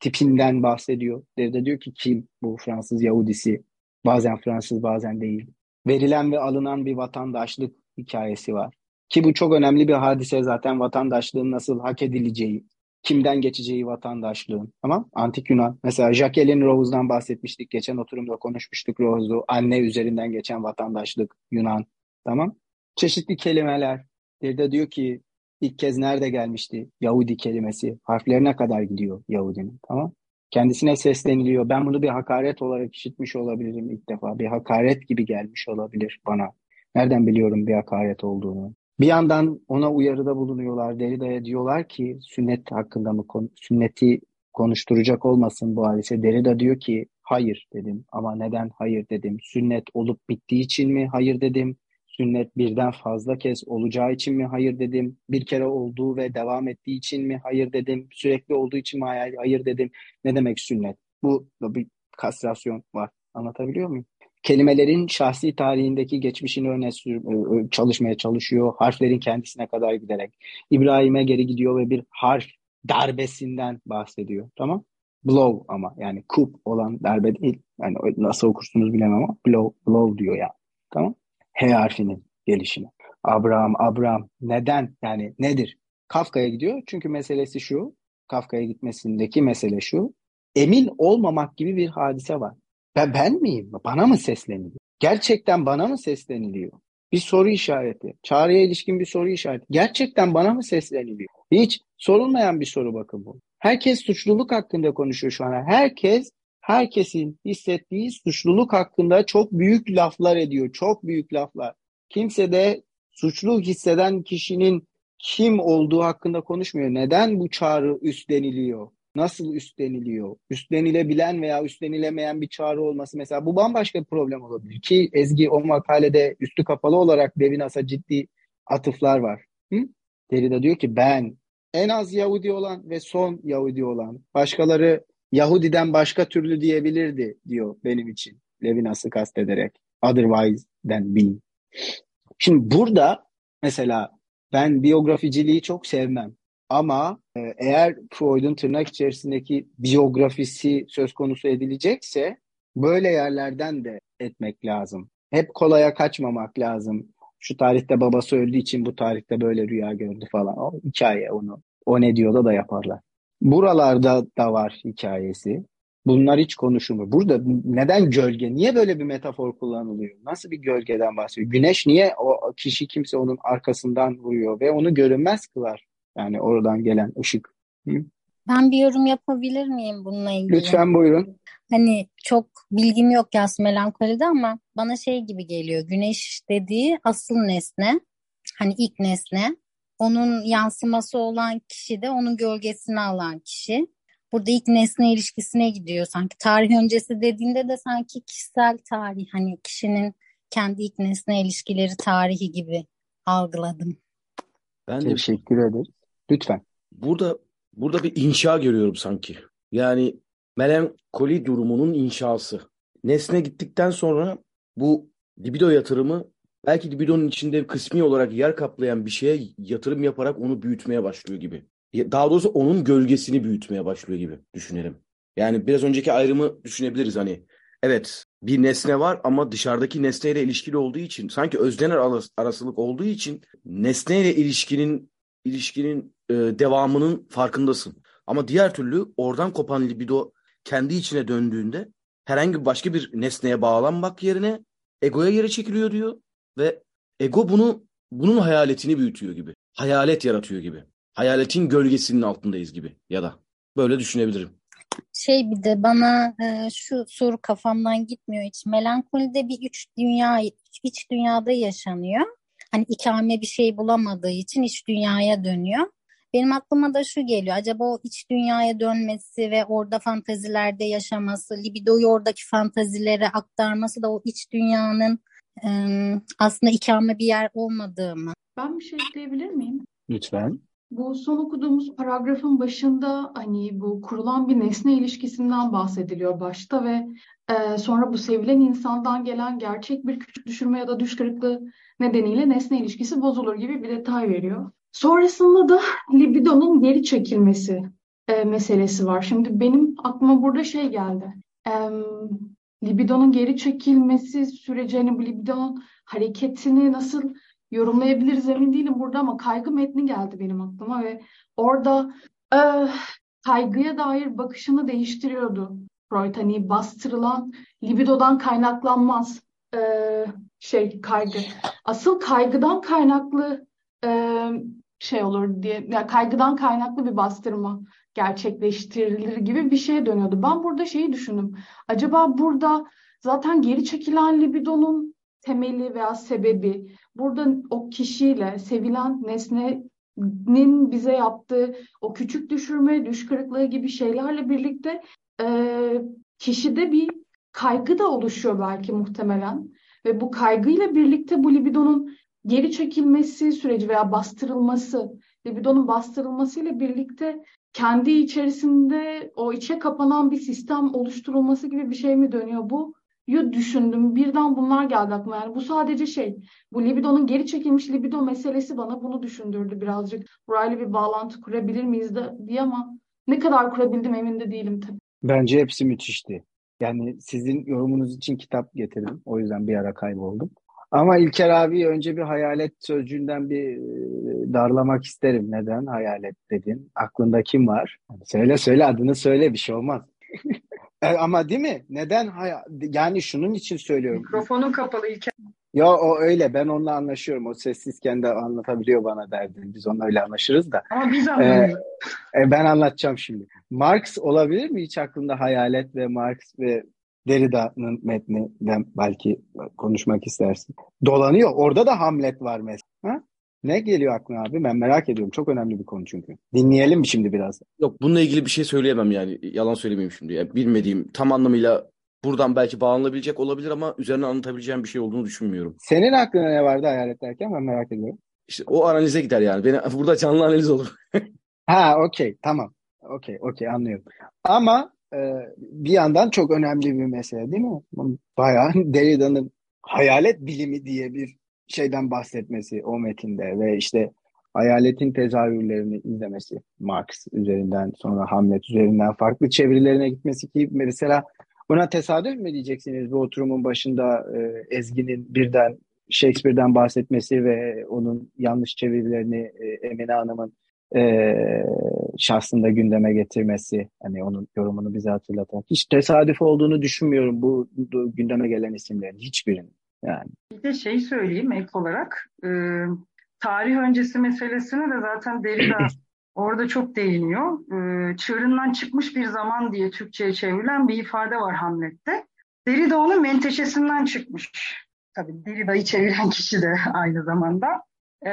tipinden bahsediyor. Derrida diyor ki kim bu Fransız Yahudisi? Bazen Fransız bazen değil. Verilen ve alınan bir vatandaşlık hikayesi var. Ki bu çok önemli bir hadise zaten vatandaşlığın nasıl hak edileceği, kimden geçeceği vatandaşlığın. Tamam? Antik Yunan. Mesela Jacqueline Rose'dan bahsetmiştik. Geçen oturumda konuşmuştuk Rose'u. Anne üzerinden geçen vatandaşlık Yunan. Tamam? Çeşitli kelimeler. Bir de diyor ki ilk kez nerede gelmişti Yahudi kelimesi? Harflerine kadar gidiyor Yahudinin. Tamam? Kendisine sesleniliyor. Ben bunu bir hakaret olarak işitmiş olabilirim ilk defa. Bir hakaret gibi gelmiş olabilir bana. Nereden biliyorum bir hakaret olduğunu? Bir yandan ona uyarıda bulunuyorlar. Derrida'ya diyorlar ki sünnet hakkında mı sünneti konuşturacak olmasın bu hadise. Derrida diyor ki hayır dedim ama neden hayır dedim. Sünnet olup bittiği için mi hayır dedim. Sünnet birden fazla kez olacağı için mi hayır dedim. Bir kere olduğu ve devam ettiği için mi hayır dedim. Sürekli olduğu için mi hayır, hayır dedim. Ne demek sünnet? Bu bir kastrasyon var. Anlatabiliyor muyum? Kelimelerin şahsi tarihindeki geçmişini öne sür, e, çalışmaya çalışıyor. Harflerin kendisine kadar giderek. İbrahim'e geri gidiyor ve bir harf darbesinden bahsediyor. Tamam? Blow ama yani kup olan darbe değil. Yani nasıl okursunuz bilemem ama blow, blow diyor ya. Tamam? H harfinin gelişini. Abraham, Abraham. Neden? Yani nedir? Kafka'ya gidiyor. Çünkü meselesi şu. Kafka'ya gitmesindeki mesele şu. emin olmamak gibi bir hadise var. Ben, ben miyim? Bana mı sesleniliyor? Gerçekten bana mı sesleniliyor? Bir soru işareti. Çağrıya ilişkin bir soru işareti. Gerçekten bana mı sesleniliyor? Hiç sorulmayan bir soru bakın bu. Herkes suçluluk hakkında konuşuyor şu an. Herkes herkesin hissettiği suçluluk hakkında çok büyük laflar ediyor. Çok büyük laflar. Kimse de suçlu hisseden kişinin kim olduğu hakkında konuşmuyor. Neden bu çağrı üstleniliyor? Nasıl üstleniliyor? Üstlenilebilen veya üstlenilemeyen bir çağrı olması mesela bu bambaşka bir problem olabilir. Ki Ezgi o makalede üstü kapalı olarak Levinas'a ciddi atıflar var. Hı? Derrida diyor ki ben en az Yahudi olan ve son Yahudi olan başkaları Yahudi'den başka türlü diyebilirdi diyor benim için Levinas'ı kastederek. Otherwise than being. Şimdi burada mesela ben biyograficiliği çok sevmem. Ama e, eğer Freud'un tırnak içerisindeki biyografisi söz konusu edilecekse böyle yerlerden de etmek lazım. Hep kolaya kaçmamak lazım. Şu tarihte babası öldüğü için bu tarihte böyle rüya gördü falan. O hikaye onu. O ne diyor da da yaparlar. Buralarda da var hikayesi. Bunlar hiç konuşulmuyor. Burada neden gölge? Niye böyle bir metafor kullanılıyor? Nasıl bir gölgeden bahsediyor? Güneş niye o kişi kimse onun arkasından vuruyor ve onu görünmez kılar? Yani oradan gelen ışık. Hı? Ben bir yorum yapabilir miyim bununla ilgili? Lütfen buyurun. Hani çok bilgim yok yas melankolide ama bana şey gibi geliyor. Güneş dediği asıl nesne. Hani ilk nesne. Onun yansıması olan kişi de onun gölgesini alan kişi. Burada ilk nesne ilişkisine gidiyor sanki. Tarih öncesi dediğinde de sanki kişisel tarih. Hani kişinin kendi ilk nesne ilişkileri tarihi gibi algıladım. Ben de teşekkür ederim. Lütfen. Burada burada bir inşa görüyorum sanki. Yani melankoli durumunun inşası. Nesne gittikten sonra bu libido yatırımı belki libidonun içinde kısmi olarak yer kaplayan bir şeye yatırım yaparak onu büyütmeye başlıyor gibi. Daha doğrusu onun gölgesini büyütmeye başlıyor gibi düşünelim. Yani biraz önceki ayrımı düşünebiliriz hani. Evet bir nesne var ama dışarıdaki nesneyle ilişkili olduğu için sanki özdener arasılık olduğu için nesneyle ilişkinin ilişkinin e, devamının farkındasın. Ama diğer türlü oradan kopan libido kendi içine döndüğünde herhangi başka bir nesneye bağlanmak yerine egoya geri çekiliyor diyor ve ego bunu bunun hayaletini büyütüyor gibi. Hayalet yaratıyor gibi. Hayaletin gölgesinin altındayız gibi ya da böyle düşünebilirim. Şey bir de bana e, şu soru kafamdan gitmiyor hiç. Melankolide bir üç dünya, iç dünyada yaşanıyor hani ikame bir şey bulamadığı için iç dünyaya dönüyor. Benim aklıma da şu geliyor. Acaba o iç dünyaya dönmesi ve orada fantazilerde yaşaması, libidoyu oradaki fantazilere aktarması da o iç dünyanın e, aslında ikame bir yer olmadığı mı? Ben bir şey ekleyebilir miyim? Lütfen. Bu son okuduğumuz paragrafın başında hani bu kurulan bir nesne ilişkisinden bahsediliyor başta ve e, sonra bu sevilen insandan gelen gerçek bir küçük düşürme ya da düş kırıklığı nedeniyle nesne ilişkisi bozulur gibi bir detay veriyor. Sonrasında da libidonun geri çekilmesi e, meselesi var. Şimdi benim aklıma burada şey geldi. E, libidonun geri çekilmesi süreci hani bu libidonun hareketini nasıl yorumlayabiliriz emin değilim burada ama kaygı metni geldi benim aklıma ve orada e, kaygıya dair bakışını değiştiriyordu Freud. Hani bastırılan libidodan kaynaklanmaz e, şey kaygı. Asıl kaygıdan kaynaklı e, şey olur diye yani kaygıdan kaynaklı bir bastırma gerçekleştirilir gibi bir şeye dönüyordu. Ben burada şeyi düşündüm. Acaba burada zaten geri çekilen libidonun temeli veya sebebi burada o kişiyle sevilen nesnenin bize yaptığı o küçük düşürme, düş kırıklığı gibi şeylerle birlikte e, kişide bir kaygı da oluşuyor belki muhtemelen. Ve bu kaygıyla birlikte bu libidonun geri çekilmesi süreci veya bastırılması, libidonun bastırılmasıyla birlikte kendi içerisinde o içe kapanan bir sistem oluşturulması gibi bir şey mi dönüyor bu? Yu düşündüm. Birden bunlar geldi aklıma. Yani bu sadece şey, bu libidonun geri çekilmiş libido meselesi bana bunu düşündürdü birazcık. Burayla bir bağlantı kurabilir miyiz de diye ama ne kadar kurabildim emin de değilim tabii. Bence hepsi müthişti. Yani sizin yorumunuz için kitap getirdim. O yüzden bir ara kayboldum. Ama İlker abi önce bir hayalet sözcüğünden bir e, darlamak isterim. Neden hayalet dedin? Aklında kim var? Söyle söyle adını söyle bir şey olmaz. *laughs* E, ama değil mi? Neden? Yani şunun için söylüyorum. Mikrofonun kapalı İlker. Ya o öyle. Ben onunla anlaşıyorum. O sessizken de anlatabiliyor bana derdini. Biz onunla öyle anlaşırız da. Ama biz anlamıyoruz. Ee, e, ben anlatacağım şimdi. Marx olabilir mi hiç aklında hayalet ve Marx ve Derrida'nın metninden belki konuşmak istersin. Dolanıyor. Orada da Hamlet var mesela. Ha? Ne geliyor aklına abi? Ben merak ediyorum. Çok önemli bir konu çünkü. Dinleyelim mi şimdi biraz? Yok bununla ilgili bir şey söyleyemem yani. Yalan söylemeyeyim şimdi. Yani bilmediğim tam anlamıyla buradan belki bağlanabilecek olabilir ama üzerine anlatabileceğim bir şey olduğunu düşünmüyorum. Senin aklına ne vardı hayalet derken ben merak ediyorum. İşte o analize gider yani. Beni, *laughs* burada canlı analiz olur. ha okey tamam. Okey okey anlıyorum. Ama bir yandan çok önemli bir mesele değil mi? Bayağı *laughs* Derrida'nın hayalet bilimi diye bir şeyden bahsetmesi o metinde ve işte hayaletin tezahürlerini izlemesi Marx üzerinden sonra Hamlet üzerinden farklı çevirilerine gitmesi ki mesela buna tesadüf mü diyeceksiniz bu oturumun başında e, Ezgi'nin birden Shakespeare'den bahsetmesi ve onun yanlış çevirilerini e, Emine Hanım'ın e, şahsında gündeme getirmesi hani onun yorumunu bize hatırlatan hiç tesadüf olduğunu düşünmüyorum bu, bu gündeme gelen isimlerin hiçbirinin yani. Bir de şey söyleyeyim ek olarak e, tarih öncesi meselesini de zaten Derrida *clears throat* orada çok değiniyor. E, çığırından çıkmış bir zaman diye Türkçe'ye çevrilen bir ifade var Hamlet'te. Derrida onun menteşesinden çıkmış. Tabii Derrida'yı çeviren kişi de aynı zamanda e,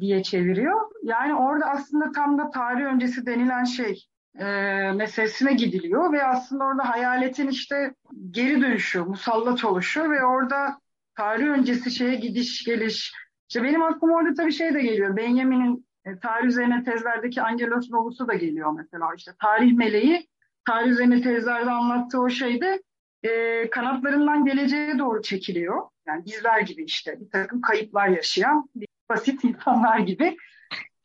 diye çeviriyor. Yani orada aslında tam da tarih öncesi denilen şey e, meselesine gidiliyor ve aslında orada hayaletin işte geri dönüşü, musallat oluşu ve orada tarih öncesi şeye gidiş geliş. İşte benim aklıma orada tabii şey de geliyor. Benjamin'in e, tarih üzerine tezlerdeki Angelos Novus'u da geliyor mesela. İşte tarih meleği tarih üzerine tezlerde anlattığı o şeyde e, kanatlarından geleceğe doğru çekiliyor. Yani bizler gibi işte bir takım kayıplar yaşayan bir basit insanlar gibi.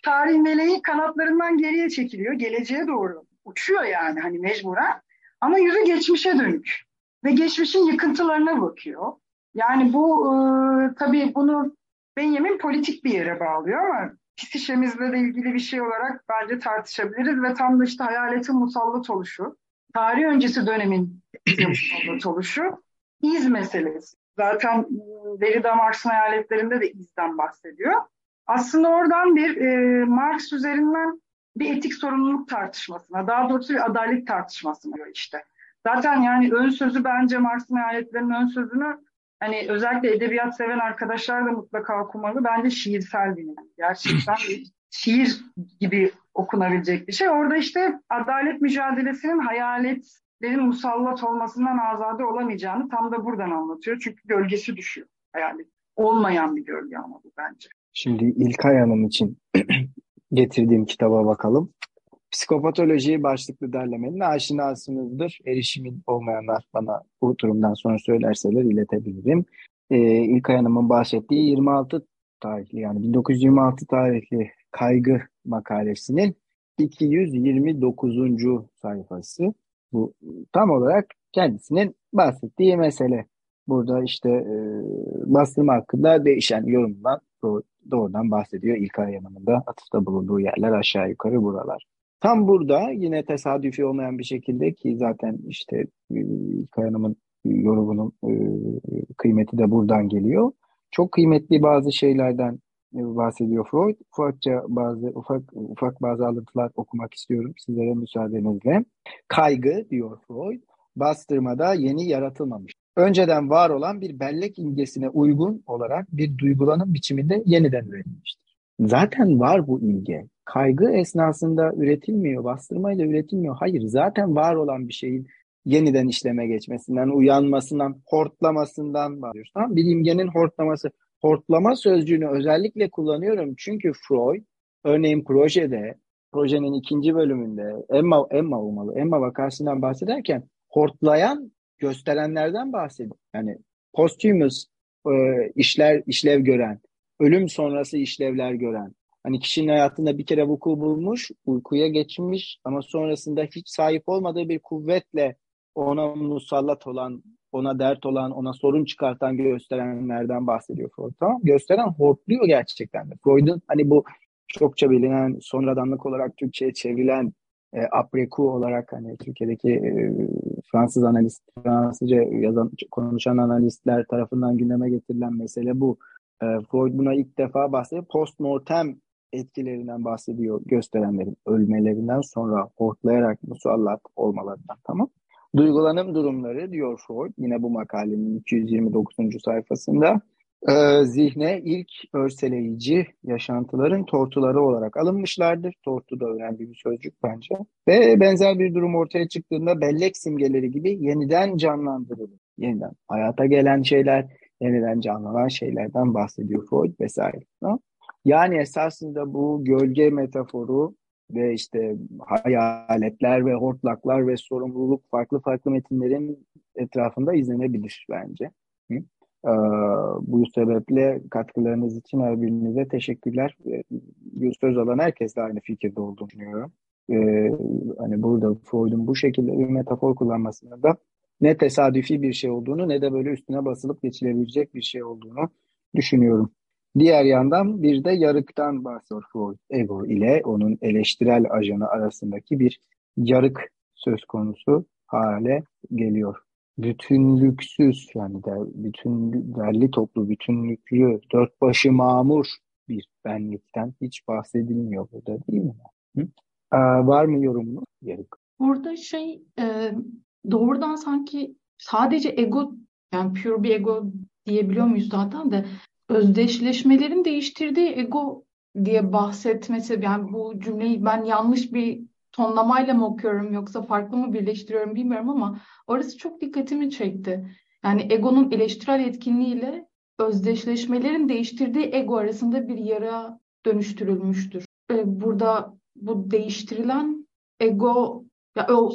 Tarih meleği kanatlarından geriye çekiliyor. Geleceğe doğru uçuyor yani hani mecburen. Ama yüzü geçmişe dönük. Ve geçmişin yıkıntılarına bakıyor. Yani bu e, tabii bunu Benjamin politik bir yere bağlıyor ama psikişemizle de ilgili bir şey olarak bence tartışabiliriz ve tam da işte hayaletin musallat oluşu, tarih öncesi dönemin *clears throat* musallat oluşu, iz meselesi. Zaten Derrida Marx'ın hayaletlerinde de izden bahsediyor. Aslında oradan bir e, Marx üzerinden bir etik sorumluluk tartışmasına, daha doğrusu bir adalet tartışmasına diyor işte. Zaten yani ön sözü bence Marx'ın hayaletlerinin ön sözünü hani özellikle edebiyat seven arkadaşlar da mutlaka okumalı. Bence şiirsel bir Gerçekten *laughs* şiir gibi okunabilecek bir şey. Orada işte adalet mücadelesinin hayaletlerin musallat olmasından azade olamayacağını tam da buradan anlatıyor. Çünkü gölgesi düşüyor hayalet. Olmayan bir gölge ama bu bence. Şimdi İlkay Hanım için *clears throat* getirdiğim kitaba bakalım. Psikopatoloji başlıklı derlemenin aşinasınızdır. Erişimin olmayanlar bana bu durumdan sonra söylerseler iletebilirim. Ee, İlkay Hanım'ın bahsettiği 26 tarihli yani 1926 tarihli kaygı makalesinin 229. sayfası. Bu tam olarak kendisinin bahsettiği mesele. Burada işte e, bastırma hakkında değişen yorumdan doğrudan bahsediyor. İlkay Hanım'ın da atıfta bulunduğu yerler aşağı yukarı buralar. Tam burada yine tesadüfi olmayan bir şekilde ki zaten işte e, İlkay Hanım'ın yorumunun e, kıymeti de buradan geliyor. Çok kıymetli bazı şeylerden bahsediyor Freud. Ufakça bazı ufak ufak bazı alıntılar okumak istiyorum sizlere müsaadenizle. Kaygı diyor Freud, bastırmada yeni yaratılmamış. Önceden var olan bir bellek imgesine uygun olarak bir duygulanım biçiminde yeniden üretilmiştir. Zaten var bu imge kaygı esnasında üretilmiyor, bastırmayla üretilmiyor. Hayır, zaten var olan bir şeyin yeniden işleme geçmesinden, uyanmasından, hortlamasından bahsediyoruz. Tamam Bir imgenin hortlaması. Hortlama sözcüğünü özellikle kullanıyorum çünkü Freud, örneğin projede, projenin ikinci bölümünde Emma, Emma olmalı, Emma vakasından bahsederken hortlayan gösterenlerden bahsediyor. Yani posthumous e, işler, işlev gören, ölüm sonrası işlevler gören, Hani kişinin hayatında bir kere vuku bulmuş, uykuya geçmiş ama sonrasında hiç sahip olmadığı bir kuvvetle ona musallat olan, ona dert olan, ona sorun çıkartan gösterenlerden bahsediyor Freud. Tamam Gösteren hortluyor gerçekten de. Freud'un hani bu çokça bilinen, sonradanlık olarak Türkçe'ye çevrilen e, coup olarak hani Türkiye'deki e, Fransız analist, Fransızca yazan, konuşan analistler tarafından gündeme getirilen mesele bu. E, Freud buna ilk defa bahsediyor. Postmortem etkilerinden bahsediyor gösterenlerin ölmelerinden sonra hortlayarak musallat olmalarından tamam. Duygulanım durumları diyor Freud yine bu makalenin 229. sayfasında e, zihne ilk örseleyici yaşantıların tortuları olarak alınmışlardır. Tortu da önemli bir sözcük bence. Ve benzer bir durum ortaya çıktığında bellek simgeleri gibi yeniden canlandırılır. Yeniden hayata gelen şeyler, yeniden canlanan şeylerden bahsediyor Freud vesaire. Yani esasında bu gölge metaforu ve işte hayaletler ve hortlaklar ve sorumluluk farklı farklı metinlerin etrafında izlenebilir bence. Hı? Ee, bu sebeple katkılarınız için her birinize teşekkürler. Bir söz alan herkes de aynı fikirde olduğunu düşünüyorum. Ee, hani burada Freud'un bu şekilde bir metafor kullanmasında da ne tesadüfi bir şey olduğunu ne de böyle üstüne basılıp geçilebilecek bir şey olduğunu düşünüyorum. Diğer yandan bir de yarıktan bahsediyor Freud. Ego ile onun eleştirel ajanı arasındaki bir yarık söz konusu hale geliyor. Bütünlüksüz yani de bütün derli toplu bütünlüklü dört başı mamur bir benlikten hiç bahsedilmiyor burada değil mi? Hı? Aa, var mı yorumunuz? Yarık. Burada şey e, doğrudan sanki sadece ego yani pure bir ego diyebiliyor muyuz zaten de özdeşleşmelerin değiştirdiği ego diye bahsetmesi yani bu cümleyi ben yanlış bir tonlamayla mı okuyorum yoksa farklı mı birleştiriyorum bilmiyorum ama orası çok dikkatimi çekti. Yani egonun eleştirel etkinliğiyle özdeşleşmelerin değiştirdiği ego arasında bir yara dönüştürülmüştür. Burada bu değiştirilen ego ya o,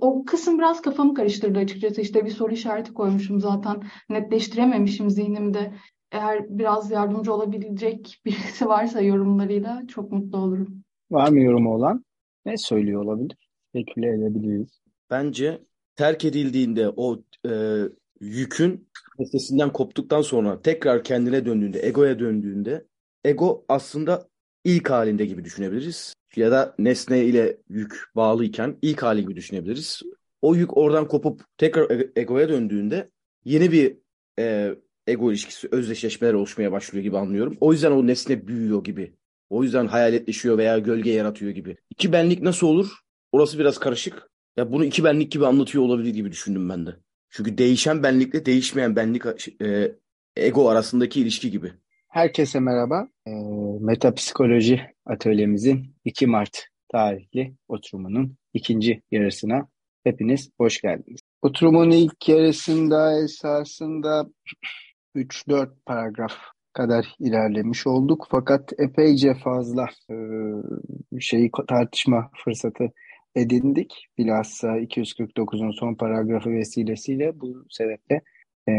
o kısım biraz kafamı karıştırdı açıkçası. İşte bir soru işareti koymuşum zaten. Netleştirememişim zihnimde. Eğer biraz yardımcı olabilecek birisi varsa yorumlarıyla çok mutlu olurum. Var mı yorumu olan? Ne söylüyor olabilir? Speküle edebiliriz. Bence terk edildiğinde o e, yükün nesnesinden koptuktan sonra tekrar kendine döndüğünde, egoya döndüğünde ego aslında ilk halinde gibi düşünebiliriz. Ya da nesne ile yük bağlıyken ilk hali gibi düşünebiliriz. O yük oradan kopup tekrar e, egoya döndüğünde yeni bir e, ego ilişkisi, özdeşleşmeler oluşmaya başlıyor gibi anlıyorum. O yüzden o nesne büyüyor gibi. O yüzden hayaletleşiyor veya gölge yaratıyor gibi. İki benlik nasıl olur? Orası biraz karışık. Ya bunu iki benlik gibi anlatıyor olabilir gibi düşündüm ben de. Çünkü değişen benlikle değişmeyen benlik e, ego arasındaki ilişki gibi. Herkese merhaba. E, metapsikoloji atölyemizin 2 Mart tarihli oturumunun ikinci yarısına hepiniz hoş geldiniz. Oturumun ilk yarısında esasında 3-4 paragraf kadar ilerlemiş olduk. Fakat epeyce fazla e, şeyi tartışma fırsatı edindik. Bilhassa 249'un son paragrafı vesilesiyle bu sebeple e,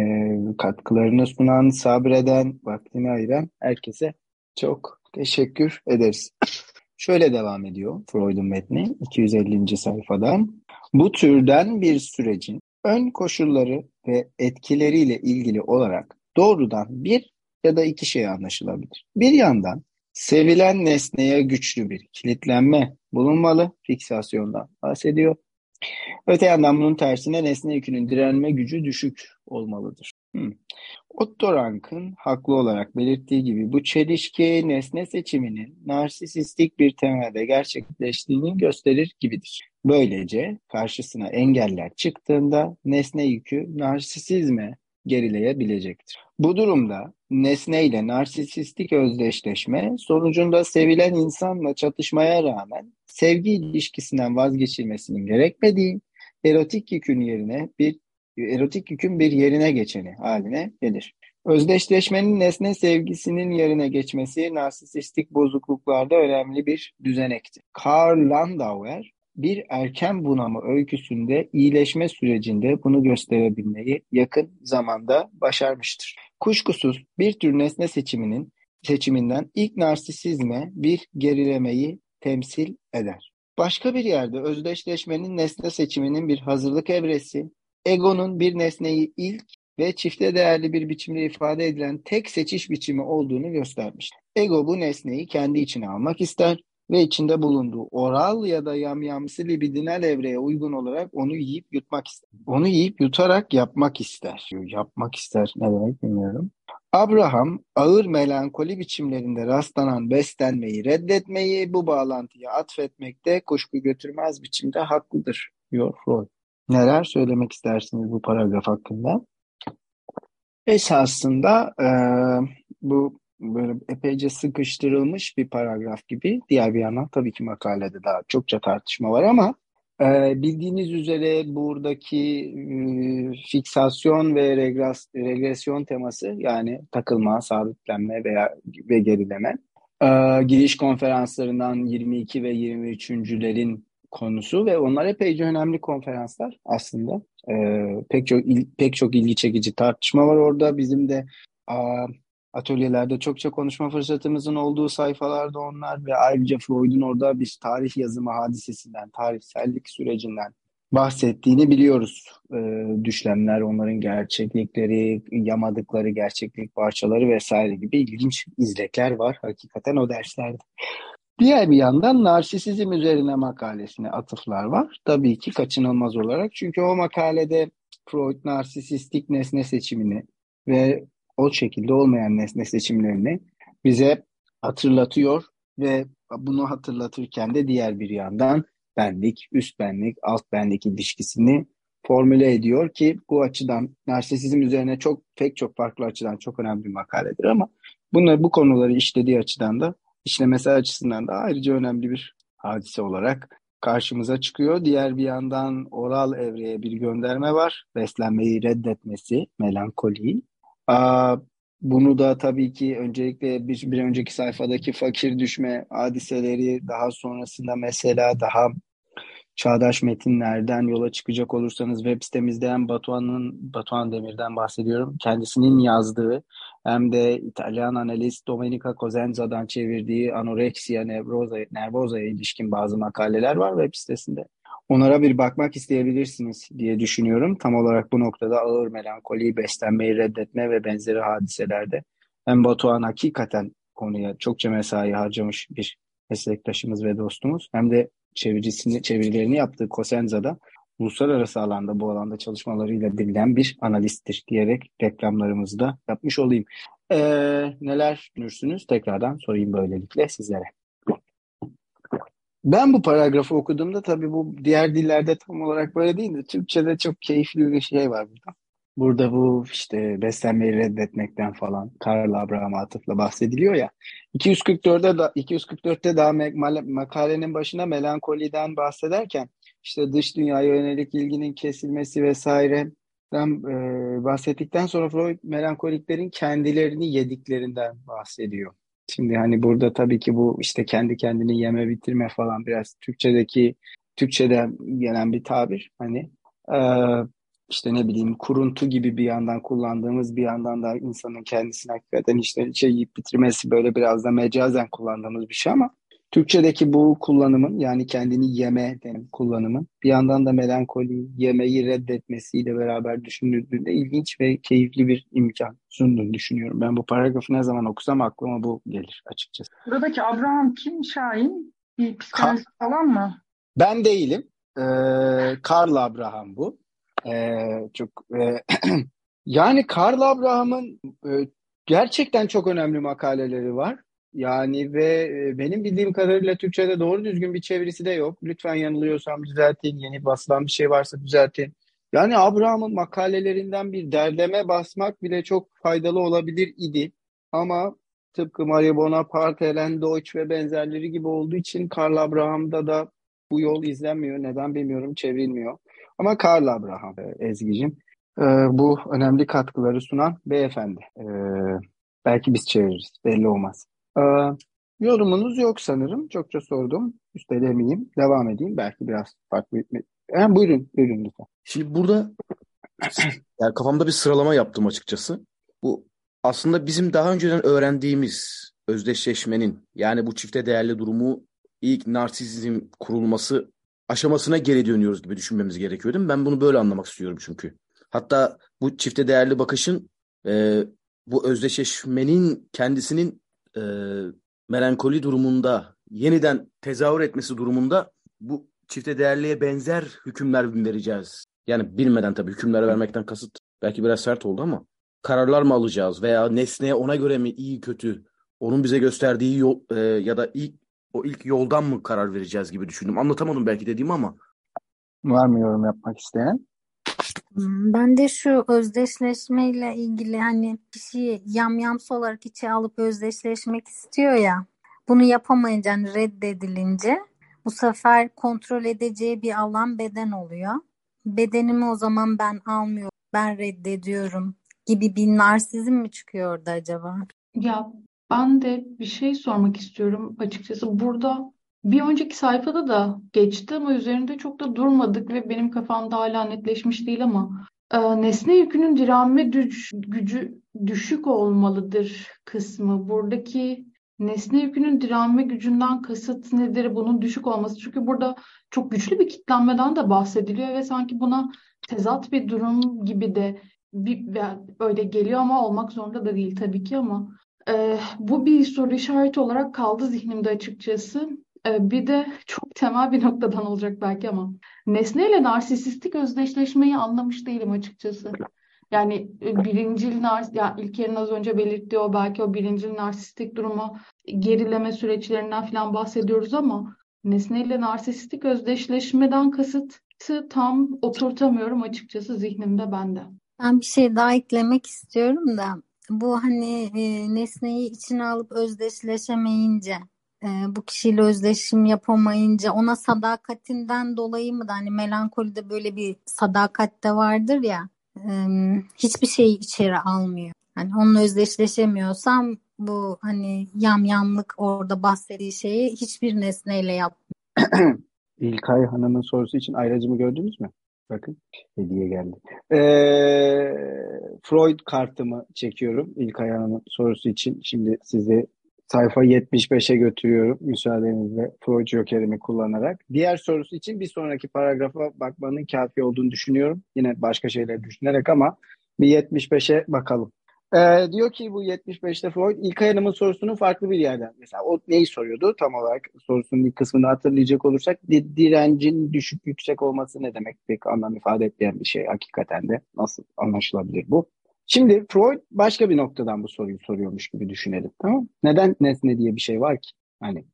katkılarını sunan, sabreden, vaktini ayıran herkese çok teşekkür ederiz. Şöyle devam ediyor Freud'un metni 250. sayfadan. Bu türden bir sürecin ön koşulları ve etkileriyle ilgili olarak doğrudan bir ya da iki şey anlaşılabilir. Bir yandan sevilen nesneye güçlü bir kilitlenme bulunmalı, fiksasyondan bahsediyor. Öte yandan bunun tersine nesne yükünün direnme gücü düşük olmalıdır. Hmm. Otto Rank'ın haklı olarak belirttiği gibi bu çelişki nesne seçiminin narsisistik bir temelde gerçekleştiğini gösterir gibidir. Böylece karşısına engeller çıktığında nesne yükü narsisizme gerileyebilecektir. Bu durumda nesne ile narsisistik özdeşleşme sonucunda sevilen insanla çatışmaya rağmen sevgi ilişkisinden vazgeçilmesinin gerekmediği erotik yükün yerine bir erotik yükün bir yerine geçeni haline gelir. Özdeşleşmenin nesne sevgisinin yerine geçmesi narsisistik bozukluklarda önemli bir düzenektir. Karl Landauer bir erken bunama öyküsünde iyileşme sürecinde bunu gösterebilmeyi yakın zamanda başarmıştır. Kuşkusuz bir tür nesne seçiminin seçiminden ilk narsisizme bir gerilemeyi temsil eder. Başka bir yerde özdeşleşmenin nesne seçiminin bir hazırlık evresi, egonun bir nesneyi ilk ve çifte değerli bir biçimde ifade edilen tek seçiş biçimi olduğunu göstermiştir. Ego bu nesneyi kendi içine almak ister ve içinde bulunduğu oral ya da yamyamsı libidinal evreye uygun olarak onu yiyip yutmak ister. Onu yiyip yutarak yapmak ister. Yapmak ister ne demek bilmiyorum. Abraham ağır melankoli biçimlerinde rastlanan beslenmeyi reddetmeyi bu bağlantıya atfetmekte kuşku götürmez biçimde haklıdır diyor Freud. Neler söylemek istersiniz bu paragraf hakkında? Esasında e, bu böyle epeyce sıkıştırılmış bir paragraf gibi. Diğer bir yandan tabii ki makalede daha çokça tartışma var ama e, bildiğiniz üzere buradaki e, fiksasyon ve regres, regresyon teması yani takılma, sabitlenme veya ve gerileme e, giriş konferanslarından 22 ve 23.lerin konusu ve onlar epeyce önemli konferanslar aslında. E, pek çok il, pek çok ilgi çekici tartışma var orada. Bizim de a, atölyelerde çokça konuşma fırsatımızın olduğu sayfalarda onlar ve ayrıca Freud'un orada bir tarih yazımı hadisesinden, tarihsellik sürecinden bahsettiğini biliyoruz. E, düşlemler, onların gerçeklikleri, yamadıkları gerçeklik parçaları vesaire gibi ilginç izlekler var hakikaten o derslerde. Diğer bir yandan narsisizm üzerine makalesine atıflar var. Tabii ki kaçınılmaz olarak. Çünkü o makalede Freud narsisistik nesne seçimini ve o şekilde olmayan nesne seçimlerini bize hatırlatıyor ve bunu hatırlatırken de diğer bir yandan benlik, üst benlik, alt benlik ilişkisini formüle ediyor ki bu açıdan narsisizm üzerine çok pek çok farklı açıdan çok önemli bir makaledir ama bunları bu konuları işlediği açıdan da işlemesi açısından da ayrıca önemli bir hadise olarak karşımıza çıkıyor. Diğer bir yandan oral evreye bir gönderme var. Beslenmeyi reddetmesi, melankoliyi. Aa, bunu da tabii ki öncelikle bir, bir önceki sayfadaki fakir düşme hadiseleri daha sonrasında mesela daha çağdaş metinlerden yola çıkacak olursanız web sitemizde hem Batuhan'ın Batuhan Demir'den bahsediyorum. Kendisinin yazdığı hem de İtalyan analist Domenica Cosenza'dan çevirdiği anoreksiya nervosa, nervosa'ya ilişkin bazı makaleler var web sitesinde. Onlara bir bakmak isteyebilirsiniz diye düşünüyorum. Tam olarak bu noktada ağır melankoliyi, beslenmeyi reddetme ve benzeri hadiselerde hem Batuhan hakikaten konuya çokça mesai harcamış bir meslektaşımız ve dostumuz hem de çevirisini, çevirilerini yaptığı Cosenza'da uluslararası alanda bu alanda çalışmalarıyla bilinen bir analisttir diyerek reklamlarımızı da yapmış olayım. Ee, neler düşünürsünüz? Tekrardan sorayım böylelikle sizlere. Ben bu paragrafı okuduğumda tabii bu diğer dillerde tam olarak böyle değil de Türkçe'de çok keyifli bir şey var burada. Burada bu işte beslenmeyi reddetmekten falan Karl Abraham atıfla bahsediliyor ya. 244'te da 244'te daha makalenin başına melankoliden bahsederken işte dış dünyaya yönelik ilginin kesilmesi vesaire e, bahsettikten sonra Freud melankoliklerin kendilerini yediklerinden bahsediyor. Şimdi hani burada tabii ki bu işte kendi kendini yeme bitirme falan biraz Türkçedeki Türkçede gelen bir tabir. Hani e, işte ne bileyim kuruntu gibi bir yandan kullandığımız bir yandan da insanın kendisini hakikaten işte şey yiyip bitirmesi böyle biraz da mecazen kullandığımız bir şey ama Türkçedeki bu kullanımın yani kendini yeme denim kullanımın bir yandan da melankoli yemeyi reddetmesiyle beraber düşünüldüğünde ilginç ve keyifli bir imkan sunduğunu düşünüyorum. Ben bu paragrafı ne zaman okusam aklıma bu gelir açıkçası. Buradaki Abraham kim Şahin? Bir psikolojist Ka- falan mı? Ben değilim. Ee, Karl Abraham bu. Ee, çok e, *clears throat* yani Karl Abraham'ın e, gerçekten çok önemli makaleleri var. Yani ve e, benim bildiğim kadarıyla Türkçe'de doğru düzgün bir çevirisi de yok. Lütfen yanılıyorsam düzeltin. Yeni basılan bir şey varsa düzeltin. Yani Abraham'ın makalelerinden bir derleme basmak bile çok faydalı olabilir idi. Ama tıpkı Marie Bonaparte, Helen Deutsch ve benzerleri gibi olduğu için Karl Abraham'da da bu yol izlenmiyor. Neden bilmiyorum, çevrilmiyor. Ama Karl Abraham e, Ezgi'cim e, bu önemli katkıları sunan beyefendi. Belki biz çeviririz, belli olmaz. Yorumunuz yok sanırım. Çokça sordum. Üstelemeyeyim. Devam edeyim. Belki biraz farklı. Yani buyurun, buyurun lütfen. Şimdi burada *clears throat* yani kafamda bir sıralama yaptım açıkçası. Bu aslında bizim daha önceden öğrendiğimiz özdeşleşmenin yani bu çifte değerli durumu ilk narsizm kurulması aşamasına geri dönüyoruz gibi düşünmemiz gerekiyor değil mi? Ben bunu böyle anlamak istiyorum çünkü. Hatta bu çifte değerli bakışın e, bu özdeşleşmenin kendisinin e, melankoli durumunda yeniden tezahür etmesi durumunda bu çifte değerliğe benzer hükümler vereceğiz? Yani bilmeden tabii hükümler vermekten kasıt belki biraz sert oldu ama kararlar mı alacağız veya nesneye ona göre mi iyi kötü onun bize gösterdiği yol e, ya da ilk o ilk yoldan mı karar vereceğiz gibi düşündüm. Anlatamadım belki dediğimi ama. Var mı yorum yapmak isteyen? Hmm, Ben de şu özdeşleşmeyle ilgili hani kişiyi yamyamsı olarak içe alıp özdeşleşmek istiyor ya. Bunu yapamayınca hani reddedilince bu sefer kontrol edeceği bir alan beden oluyor. Bedenimi o zaman ben almıyorum, ben reddediyorum gibi bir narsizm mi çıkıyor orada acaba? Ya ben de bir şey sormak istiyorum açıkçası. Burada bir önceki sayfada da geçti ama üzerinde çok da durmadık ve benim kafamda hala netleşmiş değil ama e, nesne yükünün direnme düş- gücü düşük olmalıdır kısmı. Buradaki nesne yükünün direnme gücünden kasıt nedir? Bunun düşük olması. Çünkü burada çok güçlü bir kitlenmeden de bahsediliyor ve sanki buna tezat bir durum gibi de bir, öyle geliyor ama olmak zorunda da değil tabii ki ama ee, bu bir soru işareti olarak kaldı zihnimde açıkçası. Ee, bir de çok temel bir noktadan olacak belki ama nesneyle narsisistik özdeşleşmeyi anlamış değilim açıkçası. Yani e, birincil nars ya İlker'in az önce belirttiği o belki o birincil narsistik durumu gerileme süreçlerinden falan bahsediyoruz ama nesneyle narsistik özdeşleşmeden kasıtı tam oturtamıyorum açıkçası zihnimde bende. Ben bir şey daha eklemek istiyorum da bu hani e, nesneyi içine alıp özdeşleşemeyince e, bu kişiyle özdeşim yapamayınca ona sadakatinden dolayı mı da hani melankolide böyle bir sadakat de vardır ya e, hiçbir şeyi içeri almıyor. Hani onunla özdeşleşemiyorsam bu hani yamyamlık orada bahsettiği şeyi hiçbir nesneyle yapmıyor. *clears throat* İlkay Hanım'ın sorusu için ayracımı gördünüz mü? Bakın hediye geldi. Ee, Freud kartımı çekiyorum İlkay Hanım'ın sorusu için. Şimdi sizi sayfa 75'e götürüyorum müsaadenizle Freud Joker'imi kullanarak. Diğer sorusu için bir sonraki paragrafa bakmanın kafi olduğunu düşünüyorum. Yine başka şeyler düşünerek ama bir 75'e bakalım. Ee, diyor ki bu 75'te Freud İlkay Hanım'ın sorusunu farklı bir yerden. Mesela o neyi soruyordu tam olarak sorusunun ilk kısmını hatırlayacak olursak di- direncin düşük yüksek olması ne demek pek anlam ifade etmeyen bir şey hakikaten de nasıl anlaşılabilir bu? Şimdi Freud başka bir noktadan bu soruyu soruyormuş gibi düşünelim tamam? Neden nesne diye bir şey var ki? Hani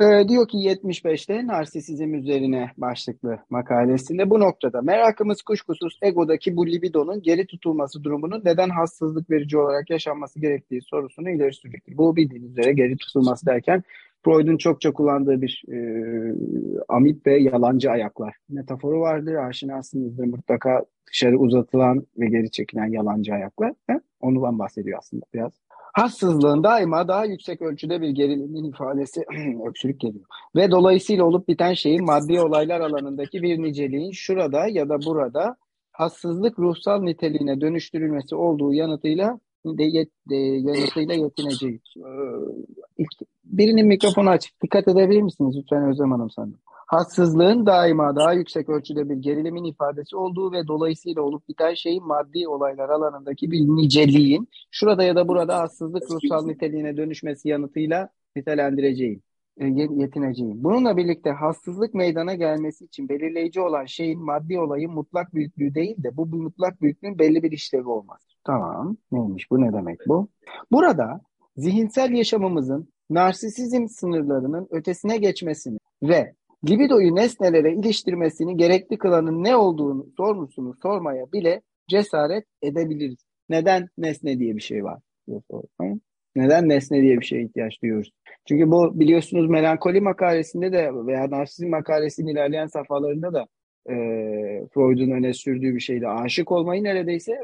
ee, diyor ki 75'te narsisizm üzerine başlıklı makalesinde bu noktada merakımız kuşkusuz egodaki bu libidonun geri tutulması durumunun neden hassızlık verici olarak yaşanması gerektiği sorusunu ileri sürecektir. Bu bildiğiniz üzere geri tutulması derken Freud'un çokça kullandığı bir e, amip ve yalancı ayaklar metaforu vardır. Aşinasınızdır mutlaka dışarı uzatılan ve geri çekilen yalancı ayaklar. He? Ondan bahsediyor aslında biraz. Hassızlığın daima daha yüksek ölçüde bir gerilimin ifadesi *clears throat* öksürük geliyor. Ve dolayısıyla olup biten şeyin maddi olaylar alanındaki bir niceliğin şurada ya da burada hassızlık ruhsal niteliğine dönüştürülmesi olduğu yanıtıyla de, yet, de, yanıtıyla yetineceğiz. Ee, birinin mikrofonu açık. Dikkat edebilir misiniz lütfen Özlem Hanım sanırım. Hassızlığın daima daha yüksek ölçüde bir gerilimin ifadesi olduğu ve dolayısıyla olup biten şeyin maddi olaylar alanındaki bir niceliğin şurada ya da burada hassızlık ruhsal niteliğine dönüşmesi yanıtıyla nitelendireceğim, e, yetineceğim. Bununla birlikte hassızlık meydana gelmesi için belirleyici olan şeyin maddi olayın mutlak büyüklüğü değil de bu mutlak büyüklüğün belli bir işlevi olması. Tamam, neymiş bu, ne demek bu? Burada zihinsel yaşamımızın narsisizm sınırlarının ötesine geçmesini ve libidoyu nesnelere iliştirmesini gerekli kılanın ne olduğunu sormusunu sormaya bile cesaret edebiliriz. Neden nesne diye bir şey var? Neden nesne diye bir şeye ihtiyaç duyuyoruz? Çünkü bu biliyorsunuz melankoli makalesinde de veya narsizm makalesinin ilerleyen safhalarında da e, Freud'un öne sürdüğü bir şeydi. Aşık olmayı neredeyse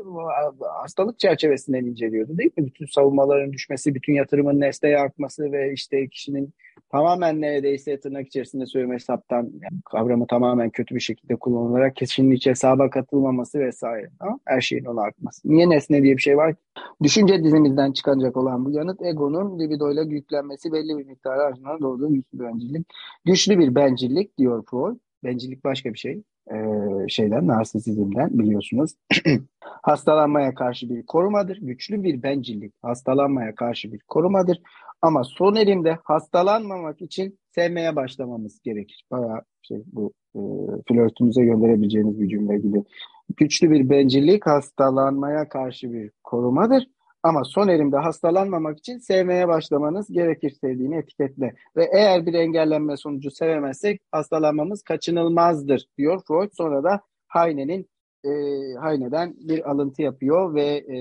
hastalık çerçevesinden inceliyordu değil mi? Bütün savunmaların düşmesi, bütün yatırımın nesneye akması ve işte kişinin tamamen neredeyse tırnak içerisinde söyleme hesaptan yani kavramı tamamen kötü bir şekilde kullanılarak kişinin hiç hesaba katılmaması vesaire. Ama her şeyin ona akması. Niye nesne diye bir şey var? Düşünce dizimizden çıkacak olan bu yanıt egonun libidoyla yüklenmesi belli bir miktarı harcına doğduğu bir bencillik. Güçlü bir bencillik diyor Freud. Bencillik başka bir şey. e, şeyden, narsisizmden biliyorsunuz. *clears throat* Hastalanmaya karşı bir korumadır. Güçlü bir bencillik hastalanmaya karşı bir korumadır. Ama son elimde hastalanmamak için sevmeye başlamamız gerekir. Bayağı şey bu e, flörtünüze gönderebileceğiniz bir cümle gibi. Güçlü bir bencillik hastalanmaya karşı bir korumadır. Ama son elimde hastalanmamak için sevmeye başlamanız gerekir sevdiğini etiketle. Ve eğer bir engellenme sonucu sevemezsek hastalanmamız kaçınılmazdır diyor Freud. Sonra da Heine'nin e, Heine'den bir alıntı yapıyor ve e,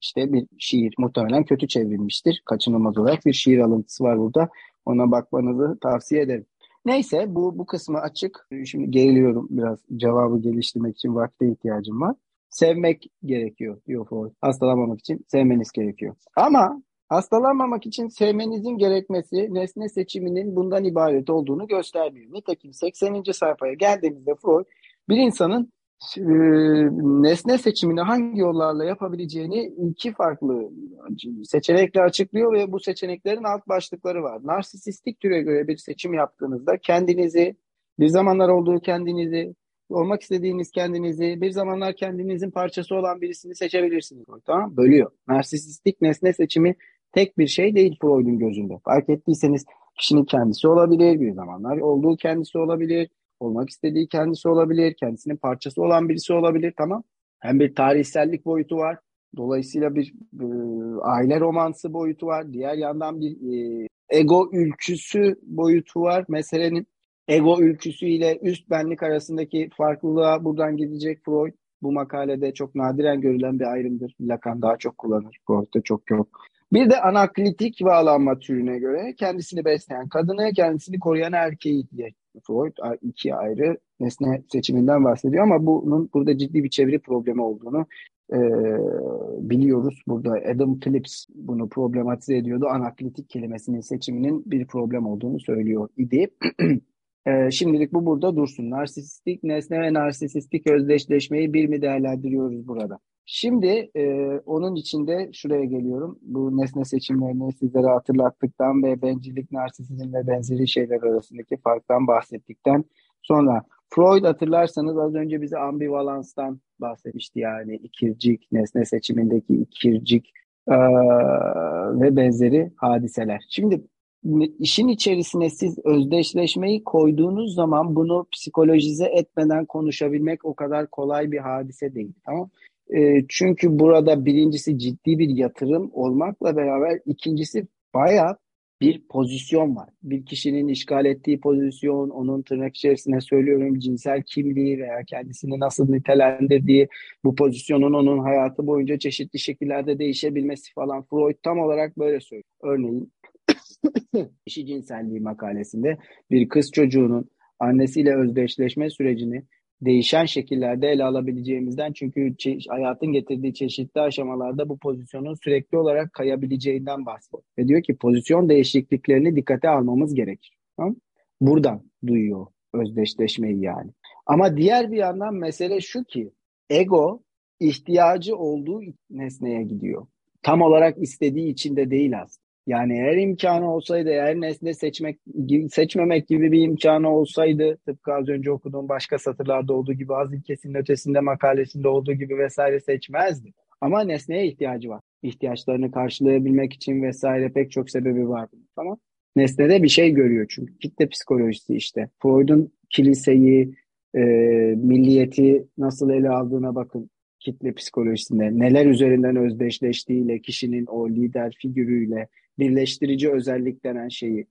işte bir şiir muhtemelen kötü çevrilmiştir. Kaçınılmaz olarak bir şiir alıntısı var burada. Ona bakmanızı tavsiye ederim. Neyse bu bu kısmı açık. Şimdi geriliyorum biraz cevabı geliştirmek için vakte ihtiyacım var. Sevmek gerekiyor diyor Freud. Hastalanmamak için sevmeniz gerekiyor. Ama hastalanmamak için sevmenizin gerekmesi nesne seçiminin bundan ibaret olduğunu göstermiyor. Nitekim 80. sayfaya geldiğimizde Freud bir insanın e, nesne seçimini hangi yollarla yapabileceğini iki farklı seçenekle açıklıyor ve bu seçeneklerin alt başlıkları var. Narsisistik türe göre bir seçim yaptığınızda kendinizi, bir zamanlar olduğu kendinizi, olmak istediğiniz kendinizi, bir zamanlar kendinizin parçası olan birisini seçebilirsiniz. Tamam Bölüyor. Narsisistik nesne seçimi tek bir şey değil Freud'un gözünde. Fark ettiyseniz kişinin kendisi olabilir, bir zamanlar olduğu kendisi olabilir, olmak istediği kendisi olabilir, kendisinin parçası olan birisi olabilir. Tamam. Hem bir tarihsellik boyutu var. Dolayısıyla bir e, aile romansı boyutu var. Diğer yandan bir e, ego ülküsü boyutu var meselenin ego ülküsüyle üst benlik arasındaki farklılığa buradan gidecek Freud. Bu makalede çok nadiren görülen bir ayrımdır. Lacan daha çok kullanır. Freud'da çok yok. Bir de anaklitik bağlanma türüne göre kendisini besleyen kadını, kendisini koruyan erkeği diye Freud iki ayrı nesne seçiminden bahsediyor ama bunun burada ciddi bir çeviri problemi olduğunu e, biliyoruz. Burada Adam Phillips bunu problematize ediyordu. Anaklitik kelimesinin seçiminin bir problem olduğunu söylüyor idi. *clears throat* Ee, şimdilik bu burada dursun. Narsistik nesne ve narsistik özdeşleşmeyi bir mi değerlendiriyoruz burada? Şimdi e, onun içinde şuraya geliyorum. Bu nesne seçimlerini sizlere hatırlattıktan ve bencillik, narsisizm ve benzeri şeyler arasındaki farktan bahsettikten sonra Freud hatırlarsanız az önce bize ambivalanstan bahsetmişti yani ikircik, nesne seçimindeki ikircik e, ve benzeri hadiseler. Şimdi işin içerisine siz özdeşleşmeyi koyduğunuz zaman bunu psikolojize etmeden konuşabilmek o kadar kolay bir hadise değil. Tamam e, çünkü burada birincisi ciddi bir yatırım olmakla beraber ikincisi bayağı bir pozisyon var. Bir kişinin işgal ettiği pozisyon, onun tırnak içerisine söylüyorum cinsel kimliği veya kendisini nasıl nitelendirdiği, bu pozisyonun onun hayatı boyunca çeşitli şekillerde değişebilmesi falan. Freud tam olarak böyle söylüyor. Örneğin *coughs* Eşi cinselliği makalesinde bir kız çocuğunun annesiyle özdeşleşme sürecini değişen şekillerde ele alabileceğimizden çünkü hayatın getirdiği çeşitli aşamalarda bu pozisyonun sürekli olarak kayabileceğinden bahsediyor. Ve diyor ki pozisyon değişikliklerini dikkate almamız gerekir. Tamam? Buradan duyuyor özdeşleşmeyi yani. Ama diğer bir yandan mesele şu ki ego ihtiyacı olduğu nesneye gidiyor. Tam olarak istediği için de değil aslında. Yani eğer imkanı olsaydı, eğer nesne seçmek seçmemek gibi bir imkanı olsaydı, tıpkı az önce okuduğum başka satırlarda olduğu gibi, az ilkesinin ötesinde makalesinde olduğu gibi vesaire seçmezdi. Ama nesneye ihtiyacı var. İhtiyaçlarını karşılayabilmek için vesaire pek çok sebebi var. Tamam. Nesnede bir şey görüyor çünkü. Kitle psikolojisi işte. Freud'un kiliseyi, e, milliyeti nasıl ele aldığına bakın kitle psikolojisinde. Neler üzerinden özdeşleştiğiyle, kişinin o lider figürüyle, birleştirici özellik denen şeyi.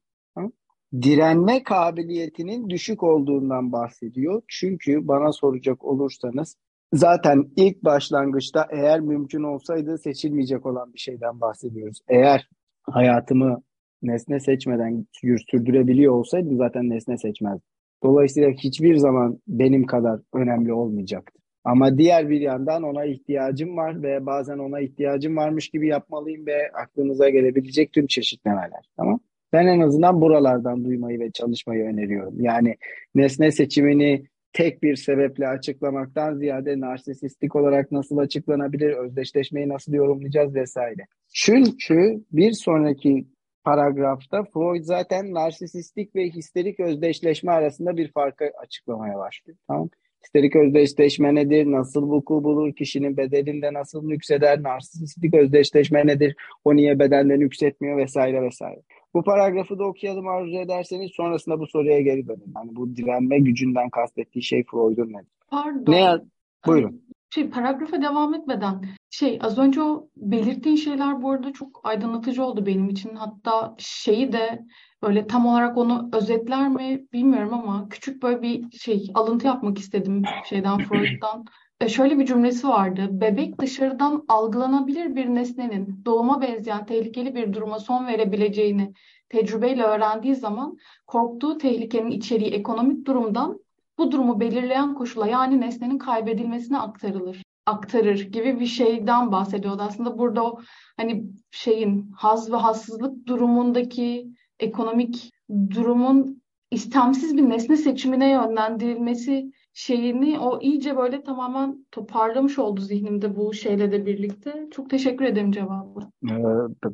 Direnme kabiliyetinin düşük olduğundan bahsediyor. Çünkü bana soracak olursanız zaten ilk başlangıçta eğer mümkün olsaydı seçilmeyecek olan bir şeyden bahsediyoruz. Eğer hayatımı nesne seçmeden sürdürebiliyor olsaydım zaten nesne seçmezdim. Dolayısıyla hiçbir zaman benim kadar önemli olmayacaktı. Ama diğer bir yandan ona ihtiyacım var ve bazen ona ihtiyacım varmış gibi yapmalıyım ve aklınıza gelebilecek tüm çeşitlemeler. Tamam? Ben en azından buralardan duymayı ve çalışmayı öneriyorum. Yani nesne seçimini tek bir sebeple açıklamaktan ziyade narsisistik olarak nasıl açıklanabilir, özdeşleşmeyi nasıl yorumlayacağız vesaire. Çünkü bir sonraki paragrafta Freud zaten narsisistik ve histerik özdeşleşme arasında bir farkı açıklamaya başlıyor. Tamam. Histerik özdeşleşme nedir? Nasıl vuku bulur? Kişinin bedeninde nasıl yükseder? Narsistik özdeşleşme nedir? O niye bedenden yükseltmiyor vesaire vesaire. Bu paragrafı da okuyalım arzu ederseniz sonrasında bu soruya geri dönün. Yani bu direnme gücünden kastettiği şey Freud'un nedir? Pardon. Ne Buyurun. Şey paragrafa devam etmeden şey az önce o belirttiğin şeyler bu arada çok aydınlatıcı oldu benim için. Hatta şeyi de böyle tam olarak onu özetler mi bilmiyorum ama küçük böyle bir şey alıntı yapmak istedim şeyden *clears throat* Freud'dan. E, şöyle bir cümlesi vardı. Bebek dışarıdan algılanabilir bir nesnenin doğuma benzeyen tehlikeli bir duruma son verebileceğini tecrübeyle öğrendiği zaman korktuğu tehlikenin içeriği ekonomik durumdan bu durumu belirleyen koşula yani nesnenin kaybedilmesine aktarılır aktarır gibi bir şeyden bahsediyordu. Aslında burada o hani şeyin haz ve hassızlık durumundaki ekonomik durumun istemsiz bir nesne seçimine yönlendirilmesi şeyini o iyice böyle tamamen toparlamış oldu zihnimde bu şeyle de birlikte. Çok teşekkür ederim cevabı. Ee,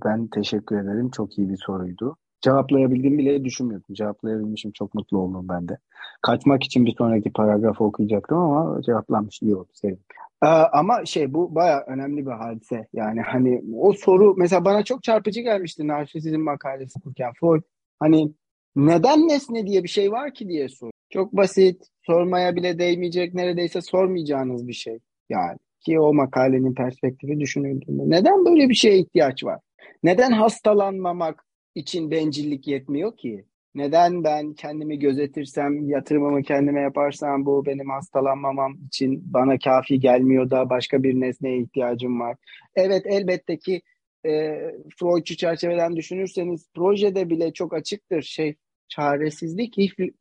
ben teşekkür ederim. Çok iyi bir soruydu. Cevaplayabildiğimi bile düşünmüyordum. Cevaplayabilmişim. Çok mutlu oldum ben de. Kaçmak için bir sonraki paragrafı okuyacaktım ama cevaplanmış. iyi oldu. Sevdim. Ee, ama şey bu baya önemli bir hadise. Yani hani o soru mesela bana çok çarpıcı gelmişti narsisizm makalesi okurken. Freud hani neden nesne diye bir şey var ki diye sor. Çok basit, sormaya bile değmeyecek, neredeyse sormayacağınız bir şey. Yani ki o makalenin perspektifi düşünüldüğünde. Neden böyle bir şeye ihtiyaç var? Neden hastalanmamak için bencillik yetmiyor ki? Neden ben kendimi gözetirsem, yatırımımı kendime yaparsam bu benim hastalanmamam için bana kafi gelmiyor da başka bir nesneye ihtiyacım var. Evet elbette ki e, Freudçu çerçeveden düşünürseniz projede bile çok açıktır şey çaresizlik,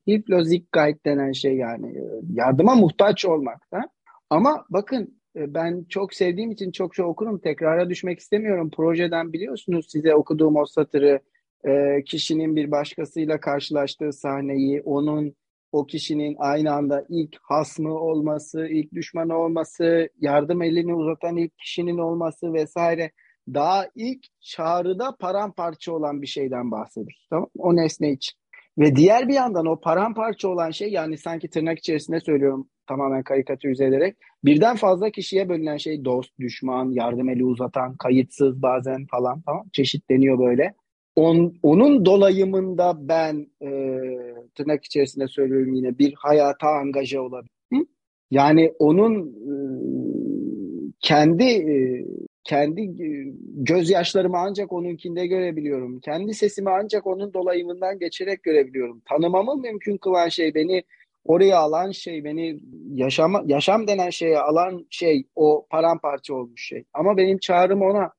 hiflozik guide denen şey yani yardıma muhtaç olmak. Da. Ama bakın ben çok sevdiğim için çok çok okurum. Tekrara düşmek istemiyorum. Projeden biliyorsunuz size okuduğum o satırı e, kişinin bir başkasıyla karşılaştığı sahneyi, onun o kişinin aynı anda ilk hasmı olması, ilk düşmanı olması, yardım elini uzatan ilk kişinin olması vesaire daha ilk çağrıda paramparça olan bir şeyden bahsediyoruz. Tamam? O nesne için. Ve diğer bir yandan o paramparça olan şey yani sanki tırnak içerisinde söylüyorum tamamen karikatürize ederek birden fazla kişiye bölünen şey dost, düşman, yardım eli uzatan, kayıtsız bazen falan tamam çeşitleniyor böyle on, onun dolayımında ben e, tırnak içerisinde söylüyorum yine bir hayata angaja olabilirim. Yani onun e, kendi e, kendi e, gözyaşlarımı ancak onunkinde görebiliyorum. Kendi sesimi ancak onun dolayımından geçerek görebiliyorum. Tanımamı mümkün kılan şey beni oraya alan şey beni yaşama, yaşam denen şeye alan şey o paramparça olmuş şey. Ama benim çağrım ona.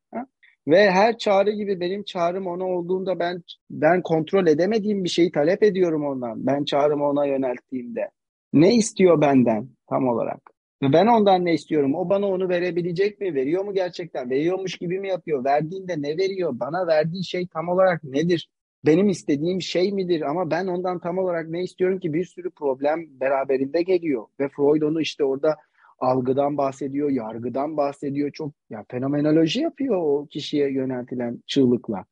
Ve her çağrı gibi benim çağrım ona olduğunda ben ben kontrol edemediğim bir şeyi talep ediyorum ondan. Ben çağrımı ona yönelttiğimde. Ne istiyor benden tam olarak? Ben ondan ne istiyorum? O bana onu verebilecek mi? Veriyor mu gerçekten? Veriyormuş gibi mi yapıyor? Verdiğinde ne veriyor? Bana verdiği şey tam olarak nedir? Benim istediğim şey midir? Ama ben ondan tam olarak ne istiyorum ki bir sürü problem beraberinde geliyor. Ve Freud onu işte orada algıdan bahsediyor, yargıdan bahsediyor. Çok ya fenomenoloji yapıyor o kişiye yöneltilen çığlıkla.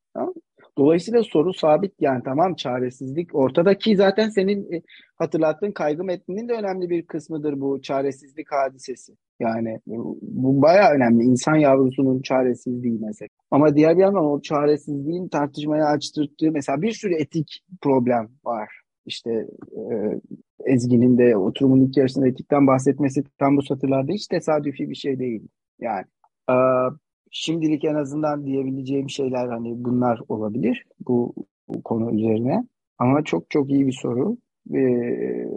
Dolayısıyla soru sabit yani tamam çaresizlik ortadaki zaten senin e, hatırlattığın kaygı metninin de önemli bir kısmıdır bu çaresizlik hadisesi. Yani bu, bu bayağı önemli. İnsan yavrusunun çaresizliği mesela. Ama diğer bir yandan o çaresizliğin tartışmaya açtırdığı mesela bir sürü etik problem var. İşte e, Ezgi'nin de oturumun ilk yarısında etikten bahsetmesi tam bu satırlarda hiç tesadüfi bir şey değil. Yani e, şimdilik en azından diyebileceğim şeyler hani bunlar olabilir bu, bu konu üzerine. Ama çok çok iyi bir soru. Ve,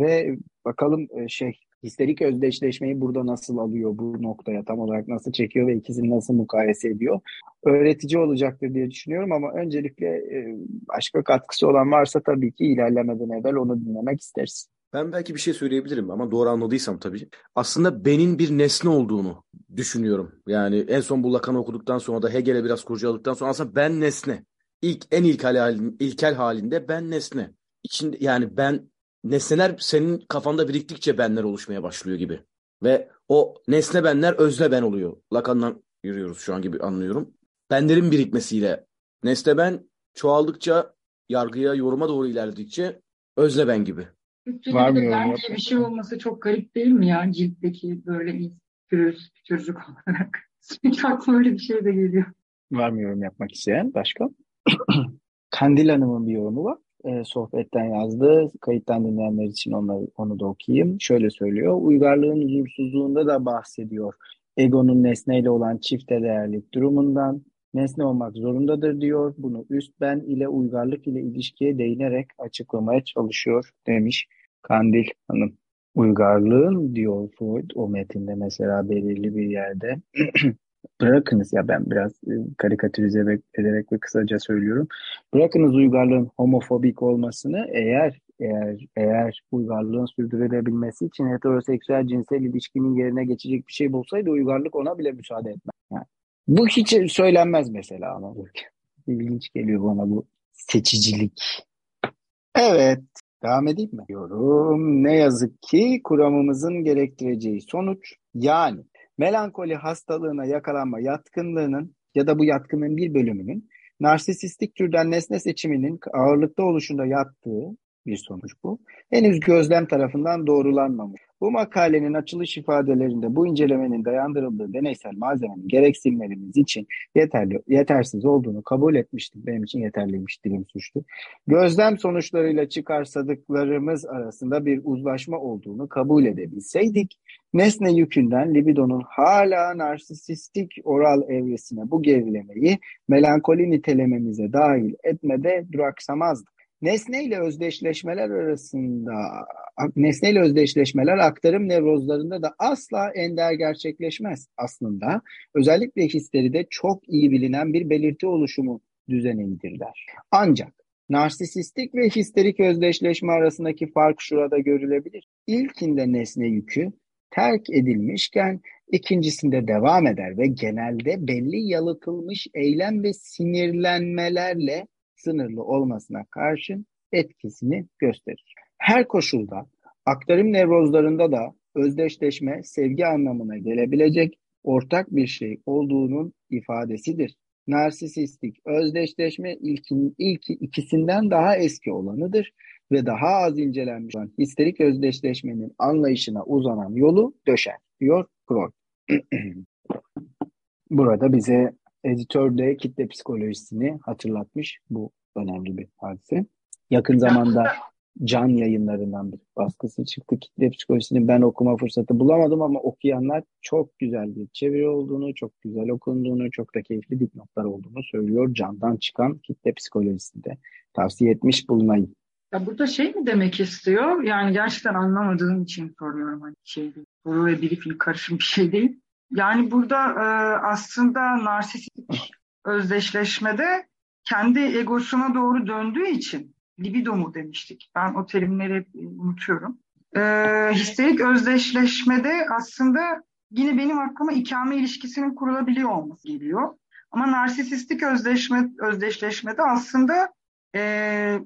ve bakalım e, şey histerik özdeşleşmeyi burada nasıl alıyor bu noktaya tam olarak nasıl çekiyor ve ikisini nasıl mukayese ediyor öğretici olacaktır diye düşünüyorum ama öncelikle e, başka katkısı olan varsa tabii ki ilerlemeden evvel onu dinlemek isteriz. Ben belki bir şey söyleyebilirim ama doğru anladıysam tabii. Aslında benin bir nesne olduğunu düşünüyorum. Yani en son bu Lacan'ı okuduktan sonra da Hegel'e biraz kurcaladıktan sonra aslında ben nesne. İlk en ilkel, halin, ilkel halinde ben nesne. İçinde, yani ben nesneler senin kafanda biriktikçe benler oluşmaya başlıyor gibi. Ve o nesne benler özne ben oluyor. Lacan'dan yürüyoruz şu an gibi anlıyorum. Benlerin birikmesiyle Nesne ben çoğaldıkça yargıya, yoruma doğru ilerledikçe özne ben gibi. Türkçe'de de ben diye bir şey olması çok garip değil mi ya? Ciltteki böyle pürüz, çocuk olarak. *laughs* Sürekli aklıma öyle bir şey de geliyor. Var mı yorum yapmak isteyen? Başka? *clears throat* Kandil Hanım'ın bir yorumu var. E, sohbetten yazdı. Kayıttan dinleyenler için onları, onu da okuyayım. Şöyle söylüyor. Uygarlığın huzursuzluğunda da bahsediyor. Egonun nesneyle olan çifte değerlik durumundan, nesne olmak zorundadır diyor. Bunu üst ben ile uygarlık ile ilişkiye değinerek açıklamaya çalışıyor demiş Kandil Hanım. Uygarlığın diyor Freud o metinde mesela belirli bir yerde *clears throat* bırakınız ya ben biraz e, karikatürize ederek ve kısaca söylüyorum. Bırakınız uygarlığın homofobik olmasını eğer eğer eğer uygarlığın sürdürülebilmesi için heteroseksüel cinsel ilişkinin yerine geçecek bir şey bulsaydı uygarlık ona bile müsaade etmez. Yani bu hiç söylenmez mesela ama ilginç geliyor bana bu seçicilik. Evet, devam edeyim mi? Diyorum. Ne yazık ki kuramımızın gerektireceği sonuç yani melankoli hastalığına yakalanma yatkınlığının ya da bu yatkınlığın bir bölümünün narsisistik türden nesne seçiminin ağırlıkta oluşunda yattığı bir sonuç bu. Henüz gözlem tarafından doğrulanmamış. Bu makalenin açılış ifadelerinde bu incelemenin dayandırıldığı deneysel malzemenin gereksinimlerimiz için yeterli, yetersiz olduğunu kabul etmiştim. Benim için yeterliymiş dilim suçtu. Gözlem sonuçlarıyla çıkarsadıklarımız arasında bir uzlaşma olduğunu kabul edebilseydik, nesne yükünden libidonun hala narsisistik oral evresine bu gerilemeyi melankoli nitelememize dahil etmede duraksamazdık. Nesne ile özdeşleşmeler arasında nesne ile özdeşleşmeler aktarım nevrozlarında da asla ender gerçekleşmez aslında. Özellikle histeride çok iyi bilinen bir belirti oluşumu düzenindirler. Ancak narsisistik ve histerik özdeşleşme arasındaki fark şurada görülebilir. İlkinde nesne yükü terk edilmişken ikincisinde devam eder ve genelde belli yalıtılmış eylem ve sinirlenmelerle sınırlı olmasına karşın etkisini gösterir. Her koşulda aktarım nevrozlarında da özdeşleşme sevgi anlamına gelebilecek ortak bir şey olduğunun ifadesidir. Narsisistik özdeşleşme ilkin, ilk ikisinden daha eski olanıdır ve daha az incelenmiş olan histerik özdeşleşmenin anlayışına uzanan yolu döşer, diyor Freud. *clears throat* Burada bize editör de kitle psikolojisini hatırlatmış. Bu önemli bir hadise. Yakın zamanda can yayınlarından bir baskısı çıktı. Kitle psikolojisini ben okuma fırsatı bulamadım ama okuyanlar çok güzel bir çeviri olduğunu, çok güzel okunduğunu, çok da keyifli dipnotlar olduğunu söylüyor. Candan çıkan kitle psikolojisinde tavsiye etmiş bulunayım. Ya burada şey mi demek istiyor? Yani gerçekten anlamadığım için soruyorum. Hani şey değil. Soru ve briefing karışım bir şey değil. Yani burada e, aslında narsistik özdeşleşmede kendi egosuna doğru döndüğü için libido mu demiştik? Ben o terimleri hep unutuyorum. E, histerik özdeşleşmede aslında yine benim aklıma ikame ilişkisinin kurulabiliyor olması geliyor. Ama narsisistik özdeşme, özdeşleşmede aslında e,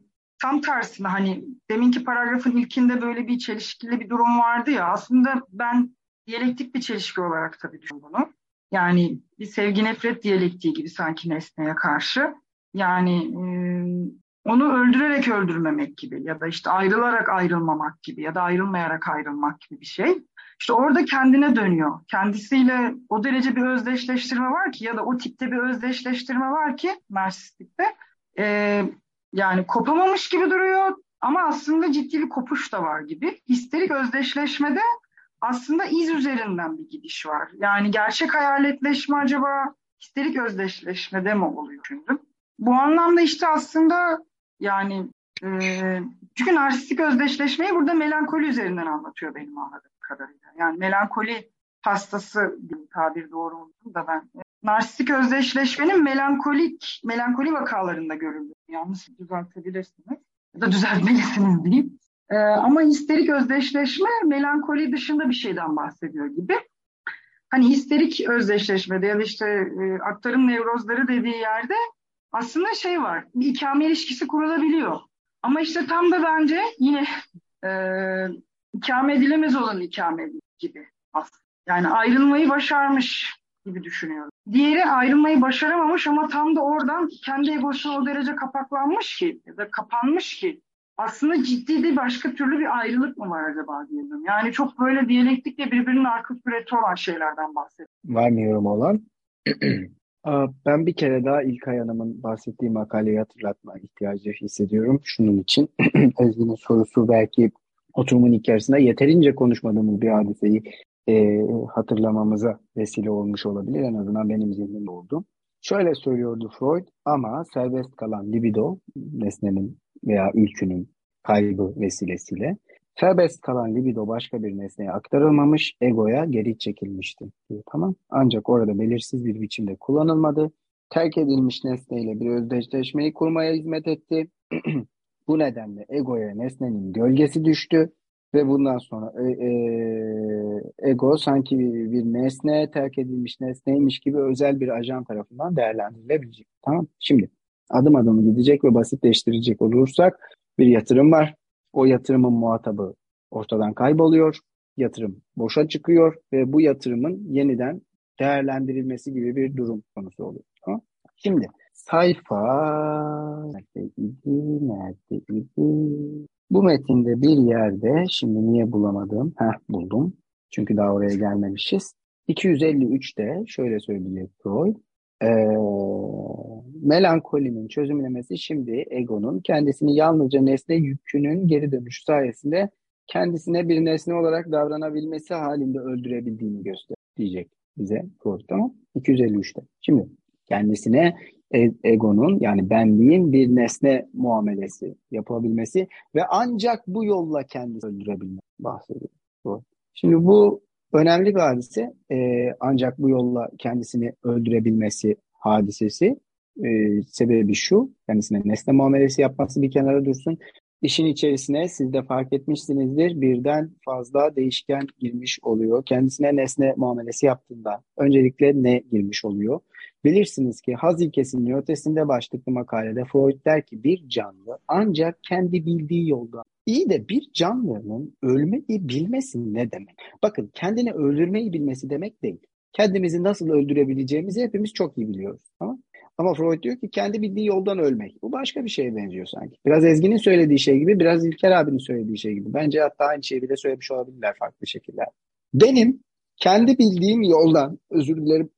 tam tersine hani deminki paragrafın ilkinde böyle bir çelişkili bir durum vardı ya aslında ben diyalektik bir çelişki olarak tabii düşünüyorum bunu. Yani bir sevgi nefret diyalektiği gibi sanki nesneye karşı. Yani e, onu öldürerek öldürmemek gibi ya da işte ayrılarak ayrılmamak gibi ya da ayrılmayarak ayrılmak gibi bir şey. İşte orada kendine dönüyor. Kendisiyle o derece bir özdeşleştirme var ki ya da o tipte bir özdeşleştirme var ki narsistikte. E, yani kopamamış gibi duruyor ama aslında ciddi bir kopuş da var gibi. Histerik özdeşleşmede aslında iz üzerinden bir gidiş var. Yani gerçek hayaletleşme acaba histerik özdeşleşmede mi oluyor düşündüm. Bu anlamda işte aslında yani e, çünkü narsistik özdeşleşmeyi burada melankoli üzerinden anlatıyor benim anladığım kadarıyla. Yani melankoli hastası bir tabir doğru oldu da ben. Narsistik özdeşleşmenin melankolik, melankoli vakalarında görüldüğünü yanlış düzeltebilirsiniz ya da düzeltmelisiniz diyeyim. Ee, ama histerik özdeşleşme melankoli dışında bir şeyden bahsediyor gibi. Hani histerik özdeşleşmede ya da işte e, aktarım nevrozları dediği yerde aslında şey var, bir ikame ilişkisi kurulabiliyor. Ama işte tam da bence yine e, ikame edilemez olan ikame gibi aslında. Yani ayrılmayı başarmış gibi düşünüyorum. Diğeri ayrılmayı başaramamış ama tam da oradan kendi egosuna o derece kapaklanmış ki ya da kapanmış ki aslında ciddi bir başka türlü bir ayrılık mı var acaba diyelim. Yani çok böyle diyalektikle birbirinin arka süreti olan şeylerden bahsediyorum. Var mı yorum olan? *clears throat* Ben bir kere daha İlkay Hanım'ın bahsettiği makaleyi hatırlatma ihtiyacı hissediyorum. Şunun için *clears throat* Ezgi'nin sorusu belki oturumun içerisinde yeterince konuşmadığımız bir hadiseyi e, hatırlamamıza vesile olmuş olabilir. En azından benim zihnimde oldu. Şöyle söylüyordu Freud ama serbest kalan libido nesnenin veya ülkünün kaybı vesilesiyle serbest kalan libido başka bir nesneye aktarılmamış, egoya geri çekilmişti. Diyor, tamam. Ancak orada belirsiz bir biçimde kullanılmadı. Terk edilmiş nesneyle bir özdeşleşmeyi kurmaya hizmet etti. *clears throat* Bu nedenle egoya nesnenin gölgesi düştü ve bundan sonra e, e, ego sanki bir, nesne, terk edilmiş nesneymiş gibi özel bir ajan tarafından değerlendirilebilecek. Tamam Şimdi adım adım gidecek ve basitleştirecek olursak bir yatırım var. O yatırımın muhatabı ortadan kayboluyor. Yatırım boşa çıkıyor ve bu yatırımın yeniden değerlendirilmesi gibi bir durum konusu oluyor. Şimdi sayfa neredeydi? Neredeydi? Bu metinde bir yerde, şimdi niye bulamadım? Heh buldum. Çünkü daha oraya gelmemişiz. 253'te şöyle söyleyecek Freud. E, melankolinin çözümlemesi şimdi egonun kendisini yalnızca nesne yükünün geri dönüşü sayesinde kendisine bir nesne olarak davranabilmesi halinde öldürebildiğini gösterecek bize Freud tamam 253'te. Şimdi kendisine e, egonun yani benliğin bir nesne muamelesi yapabilmesi ve ancak bu yolla kendisi öldürebilmesi bahsediyor. Şimdi bu önemli bir hadise. E, ancak bu yolla kendisini öldürebilmesi hadisesi e, sebebi şu. Kendisine nesne muamelesi yapması bir kenara dursun. İşin içerisine siz de fark etmişsinizdir birden fazla değişken girmiş oluyor. Kendisine nesne muamelesi yaptığında öncelikle ne girmiş oluyor? Bilirsiniz ki haz ilkesinin ötesinde başlıklı makalede Freud der ki bir canlı ancak kendi bildiği yoldan İyi de bir canlının ölmeyi bilmesi ne demek? Bakın kendini öldürmeyi bilmesi demek değil. Kendimizi nasıl öldürebileceğimizi hepimiz çok iyi biliyoruz. Tamam? Ama Freud diyor ki kendi bildiği yoldan ölmek. Bu başka bir şeye benziyor sanki. Biraz Ezgi'nin söylediği şey gibi, biraz İlker abinin söylediği şey gibi. Bence hatta aynı şeyi bile söylemiş olabilirler farklı şekiller. Benim kendi bildiğim yoldan, özür dilerim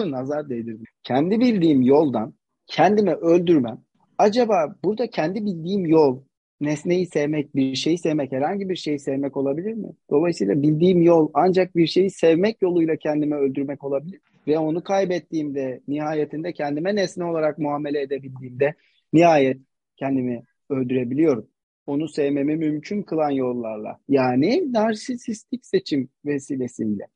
*coughs* nazar değdirdim. Kendi bildiğim yoldan kendimi öldürmem. Acaba burada kendi bildiğim yol nesneyi sevmek, bir şeyi sevmek, herhangi bir şeyi sevmek olabilir mi? Dolayısıyla bildiğim yol ancak bir şeyi sevmek yoluyla kendimi öldürmek olabilir. Ve onu kaybettiğimde, nihayetinde kendime nesne olarak muamele edebildiğimde nihayet kendimi öldürebiliyorum. Onu sevmemi mümkün kılan yollarla. Yani narsisistik seçim vesilesiyle.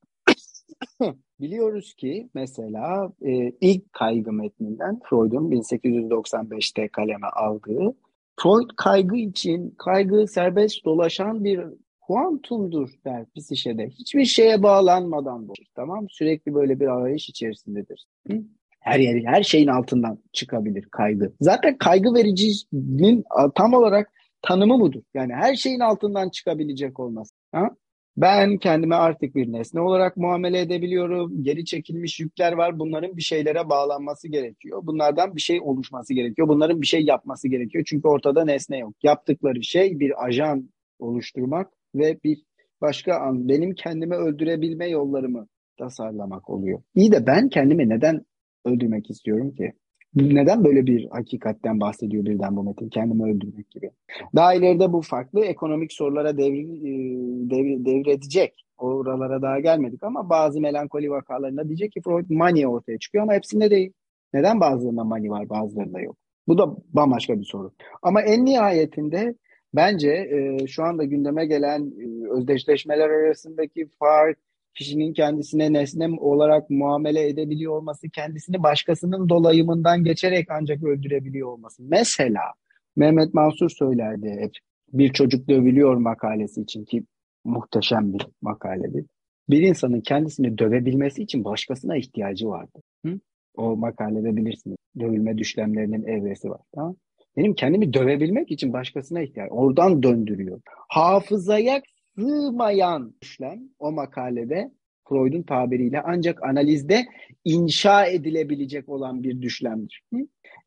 *coughs* Biliyoruz ki mesela e, ilk kaygı metninden Freud'un 1895'te kaleme aldığı Freud kaygı için kaygı serbest dolaşan bir kuantumdur der psişede. Hiçbir şeye bağlanmadan dolaşır. Tamam Sürekli böyle bir arayış içerisindedir. Hı? Her yeri, her şeyin altından çıkabilir kaygı. Zaten kaygı vericinin tam olarak tanımı budur. Yani her şeyin altından çıkabilecek olması. Ha? Ben kendime artık bir nesne olarak muamele edebiliyorum. Geri çekilmiş yükler var. Bunların bir şeylere bağlanması gerekiyor. Bunlardan bir şey oluşması gerekiyor. Bunların bir şey yapması gerekiyor. Çünkü ortada nesne yok. Yaptıkları şey bir ajan oluşturmak ve bir başka an benim kendimi öldürebilme yollarımı tasarlamak oluyor. İyi de ben kendimi neden öldürmek istiyorum ki? Neden böyle bir hakikatten bahsediyor birden bu metin? Kendimi öldürmek gibi. Daha ileride bu farklı ekonomik sorulara devir, e, devir, devredecek. Oralara daha gelmedik ama bazı melankoli vakalarında diyecek ki Freud mani ortaya çıkıyor ama hepsinde değil. Neden bazılarında mani var bazılarında yok? Bu da bambaşka bir soru. Ama en nihayetinde bence e, şu anda gündeme gelen e, özdeşleşmeler arasındaki fark, kişinin kendisine nesne olarak muamele edebiliyor olması, kendisini başkasının dolayımından geçerek ancak öldürebiliyor olması. Mesela Mehmet Mansur söylerdi hep bir çocuk dövülüyor makalesi için ki muhteşem bir makaledir. Bir insanın kendisini dövebilmesi için başkasına ihtiyacı vardır. Hı? O makalede bilirsiniz. Dövülme düşlemlerinin evresi var. Tamam? Benim kendimi dövebilmek için başkasına ihtiyaç. Oradan döndürüyor. Hafızaya sığmayan işlem o makalede Freud'un tabiriyle ancak analizde inşa edilebilecek olan bir düşlemdir.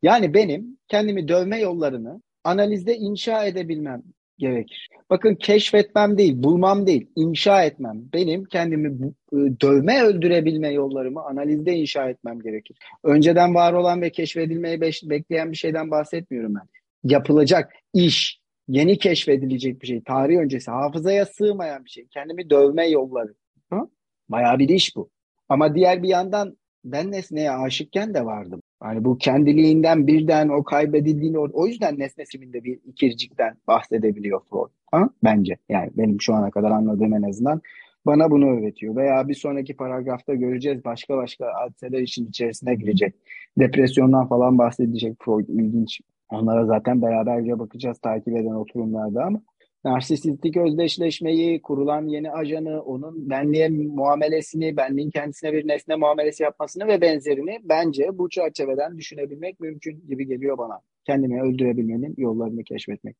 Yani benim kendimi dövme yollarını analizde inşa edebilmem gerekir. Bakın keşfetmem değil, bulmam değil, inşa etmem. Benim kendimi ıı, dövme öldürebilme yollarımı analizde inşa etmem gerekir. Önceden var olan ve keşfedilmeyi bekleyen bir şeyden bahsetmiyorum ben. Yapılacak iş, yeni keşfedilecek bir şey, tarih öncesi, hafızaya sığmayan bir şey. Kendimi dövme yolları. Ha? Bayağı bir iş bu. Ama diğer bir yandan ben nesneye aşıkken de vardım. Yani bu kendiliğinden birden o kaybedildiğini o yüzden nesne siminde bir ikircikten bahsedebiliyor Freud. Ha? Bence yani benim şu ana kadar anladığım en azından bana bunu öğretiyor. Veya bir sonraki paragrafta göreceğiz başka başka hadiseler için içerisine girecek. Depresyondan falan bahsedecek Freud ilginç. Onlara zaten beraberce bakacağız takip eden oturumlarda ama narsistik özdeşleşmeyi, kurulan yeni ajanı, onun benliğe muamelesini, benliğin kendisine bir nesne muamelesi yapmasını ve benzerini bence bu çerçeveden düşünebilmek mümkün gibi geliyor bana. Kendimi öldürebilmenin yollarını keşfetmek.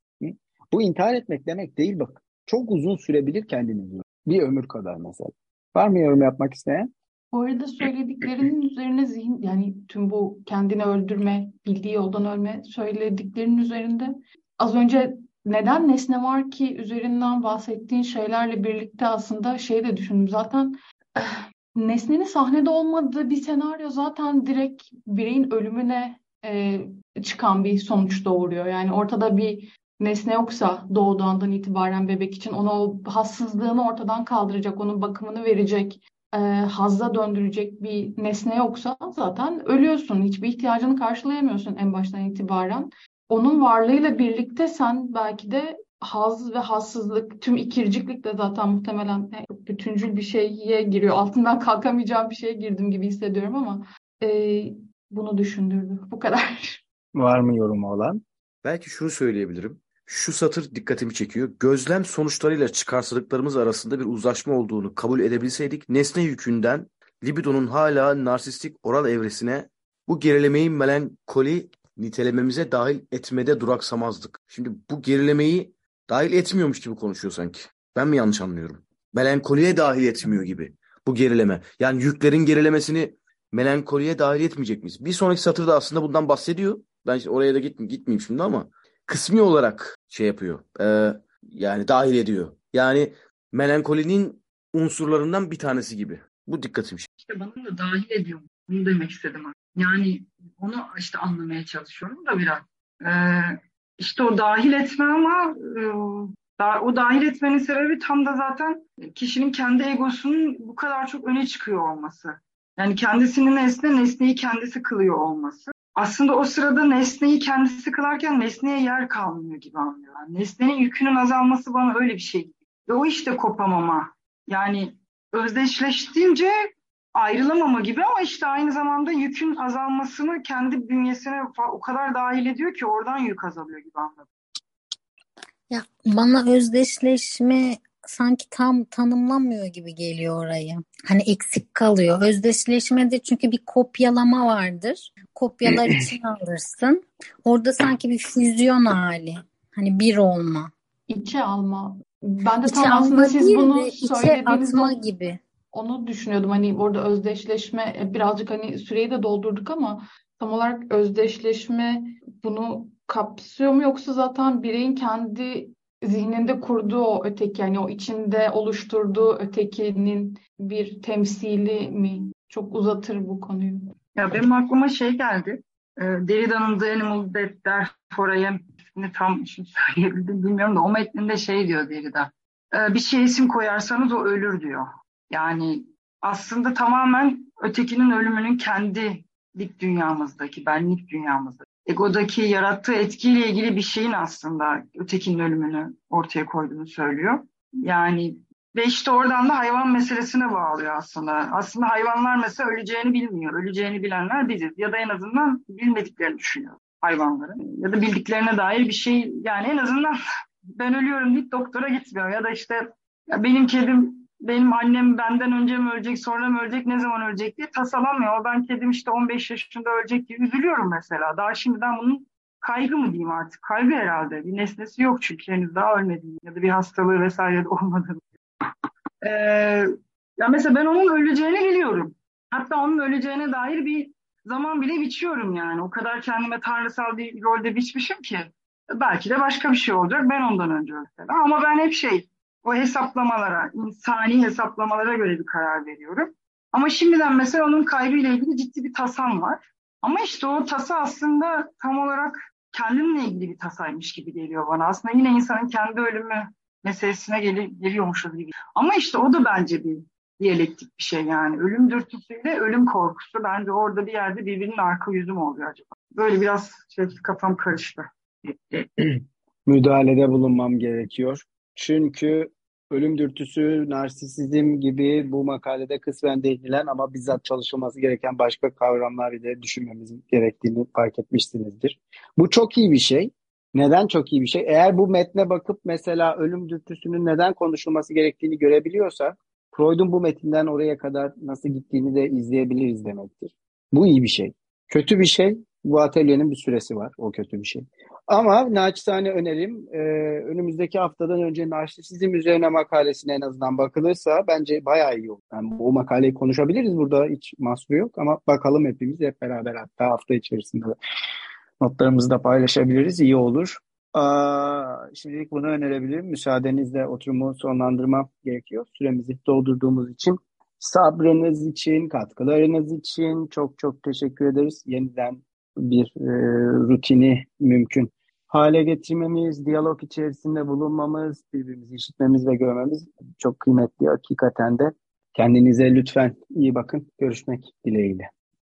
Bu intihar etmek demek değil bak. Çok uzun sürebilir kendini Bir ömür kadar mesela. Var mı yorum yapmak isteyen? Bu arada söylediklerinin üzerine zihin yani tüm bu kendini öldürme, bildiği yoldan ölme söylediklerinin üzerinde az önce neden nesne var ki üzerinden bahsettiğin şeylerle birlikte aslında şey de düşündüm. Zaten *clears throat* nesnenin sahnede olmadığı bir senaryo zaten direkt bireyin ölümüne e, çıkan bir sonuç doğuruyor. Yani ortada bir nesne yoksa doğduğundan itibaren bebek için ona o hassızlığını ortadan kaldıracak, onun bakımını verecek, e, hazza döndürecek bir nesne yoksa zaten ölüyorsun. Hiçbir ihtiyacını karşılayamıyorsun en baştan itibaren onun varlığıyla birlikte sen belki de haz ve hassızlık, tüm ikirciklik de zaten muhtemelen çok bütüncül bir şeye giriyor. Altından *laughs* kalkamayacağım bir şeye girdim gibi hissediyorum ama e, bunu düşündürdü. Bu kadar. *laughs* Var mı yorumu olan? Belki şunu söyleyebilirim. Şu satır dikkatimi çekiyor. Gözlem sonuçlarıyla çıkarsılıklarımız arasında bir uzlaşma olduğunu kabul edebilseydik nesne yükünden libidonun hala narsistik oral evresine bu gerilemeyi melankoli nitelememize dahil etmede duraksamazdık. Şimdi bu gerilemeyi dahil etmiyormuş gibi konuşuyor sanki. Ben mi yanlış anlıyorum? Melankoliye dahil etmiyor gibi bu gerileme. Yani yüklerin gerilemesini melankoliye dahil etmeyecek miyiz? Bir sonraki satırda aslında bundan bahsediyor. Ben işte oraya da gitmeyeyim, gitmeyeyim şimdi ama kısmi olarak şey yapıyor. E, yani dahil ediyor. Yani melankolinin unsurlarından bir tanesi gibi. Bu dikkatimi çekti. İşte bana da dahil ediyor. Bunu demek istedim. Yani onu işte anlamaya çalışıyorum da biraz. Ee, işte o dahil etme ama e, o dahil etmenin sebebi tam da zaten kişinin kendi egosunun bu kadar çok öne çıkıyor olması. Yani kendisinin nesne, nesneyi kendisi kılıyor olması. Aslında o sırada nesneyi kendisi kılarken nesneye yer kalmıyor gibi anlıyor. Yani nesnenin yükünün azalması bana öyle bir şey. Ve o işte kopamama. Yani özdeşleştiğince ayrılamama gibi ama işte aynı zamanda yükün azalmasını kendi bünyesine o kadar dahil ediyor ki oradan yük azalıyor gibi anladım. Ya bana özdeşleşme sanki tam tanımlamıyor gibi geliyor orayı. Hani eksik kalıyor. Özdeşleşmede çünkü bir kopyalama vardır. Kopyalar *clears throat* için alırsın. Orada sanki bir füzyon hali. Hani bir olma. İçe alma. Ben de İçe tam aslında siz bunu söylediğinizde atma gibi onu düşünüyordum. Hani orada özdeşleşme e, birazcık hani süreyi de doldurduk ama tam olarak özdeşleşme bunu kapsıyor mu yoksa zaten bireyin kendi zihninde kurduğu o öteki yani o içinde oluşturduğu ötekinin bir temsili mi? Çok uzatır bu konuyu. Ya benim aklıma şey geldi. E, Derrida'nın The Animal That Therefore I Am tam şimdi söyleyebildim bilmiyorum da o metninde şey diyor Derrida. E, bir şey isim koyarsanız o ölür diyor. Yani aslında tamamen ötekinin ölümünün kendilik dünyamızdaki, benlik dünyamızda. Egodaki yarattığı etkiyle ilgili bir şeyin aslında ötekinin ölümünü ortaya koyduğunu söylüyor. Yani ve işte oradan da hayvan meselesine bağlıyor aslında. Aslında hayvanlar mesela öleceğini bilmiyor. Öleceğini bilenler biziz. Ya da en azından bilmediklerini düşünüyor hayvanların. Ya da bildiklerine dair bir şey yani en azından *laughs* ben ölüyorum deyip doktora gitmiyor. Ya da işte ya benim kedim benim annem benden önce mi ölecek, sonra mı ölecek, ne zaman ölecek diye tasalamıyor. Ben kedim işte 15 yaşında ölecek diye üzülüyorum mesela. Daha şimdiden bunun kaygı mı diyeyim artık? Kaygı herhalde. Bir nesnesi yok çünkü henüz daha ölmedi ya da bir hastalığı vesaire de olmadı. Ee, Ya mesela ben onun öleceğini biliyorum. Hatta onun öleceğine dair bir zaman bile biçiyorum yani. O kadar kendime tanrısal bir rolde biçmişim ki. Belki de başka bir şey olacak. Ben ondan önce ölsem. Ama ben hep şey, o hesaplamalara, insani hesaplamalara göre bir karar veriyorum. Ama şimdiden mesela onun kaybıyla ilgili ciddi bir tasam var. Ama işte o tasa aslında tam olarak kendimle ilgili bir tasaymış gibi geliyor bana. Aslında yine insanın kendi ölümü meselesine gel geliyormuşuz gibi. Ama işte o da bence bir diyalektik bir şey yani. Ölüm dürtüsüyle ölüm korkusu bence orada bir yerde birbirinin arka yüzü mü oluyor acaba? Böyle biraz şey, kafam karıştı. *clears throat* Müdahalede bulunmam gerekiyor. Çünkü ölüm dürtüsü, narsisizm gibi bu makalede kısmen değinilen ama bizzat çalışılması gereken başka kavramlar ile düşünmemiz gerektiğini fark etmişsinizdir. Bu çok iyi bir şey. Neden çok iyi bir şey? Eğer bu metne bakıp mesela ölüm dürtüsünün neden konuşulması gerektiğini görebiliyorsak, Freud'un bu metinden oraya kadar nasıl gittiğini de izleyebiliriz demektir. Bu iyi bir şey. Kötü bir şey, bu atölyenin bir süresi var. O kötü bir şey. Ama naçizane önerim e, önümüzdeki haftadan önce narsisizm üzerine makalesine en azından bakılırsa bence bayağı iyi olur. Yani bu makaleyi konuşabiliriz burada hiç mahsuru yok ama bakalım hepimiz hep beraber hatta hafta içerisinde notlarımızı da paylaşabiliriz. iyi olur. Aa, şimdilik bunu önerebilirim. Müsaadenizle oturumu sonlandırmam gerekiyor. Süremizi doldurduğumuz için. Sabrınız için, katkılarınız için çok çok teşekkür ederiz. Yeniden bir e, rutini mümkün hale getirmemiz, diyalog içerisinde bulunmamız, birbirimizi işitmemiz ve görmemiz çok kıymetli hakikaten de. Kendinize lütfen iyi bakın. Görüşmek dileğiyle.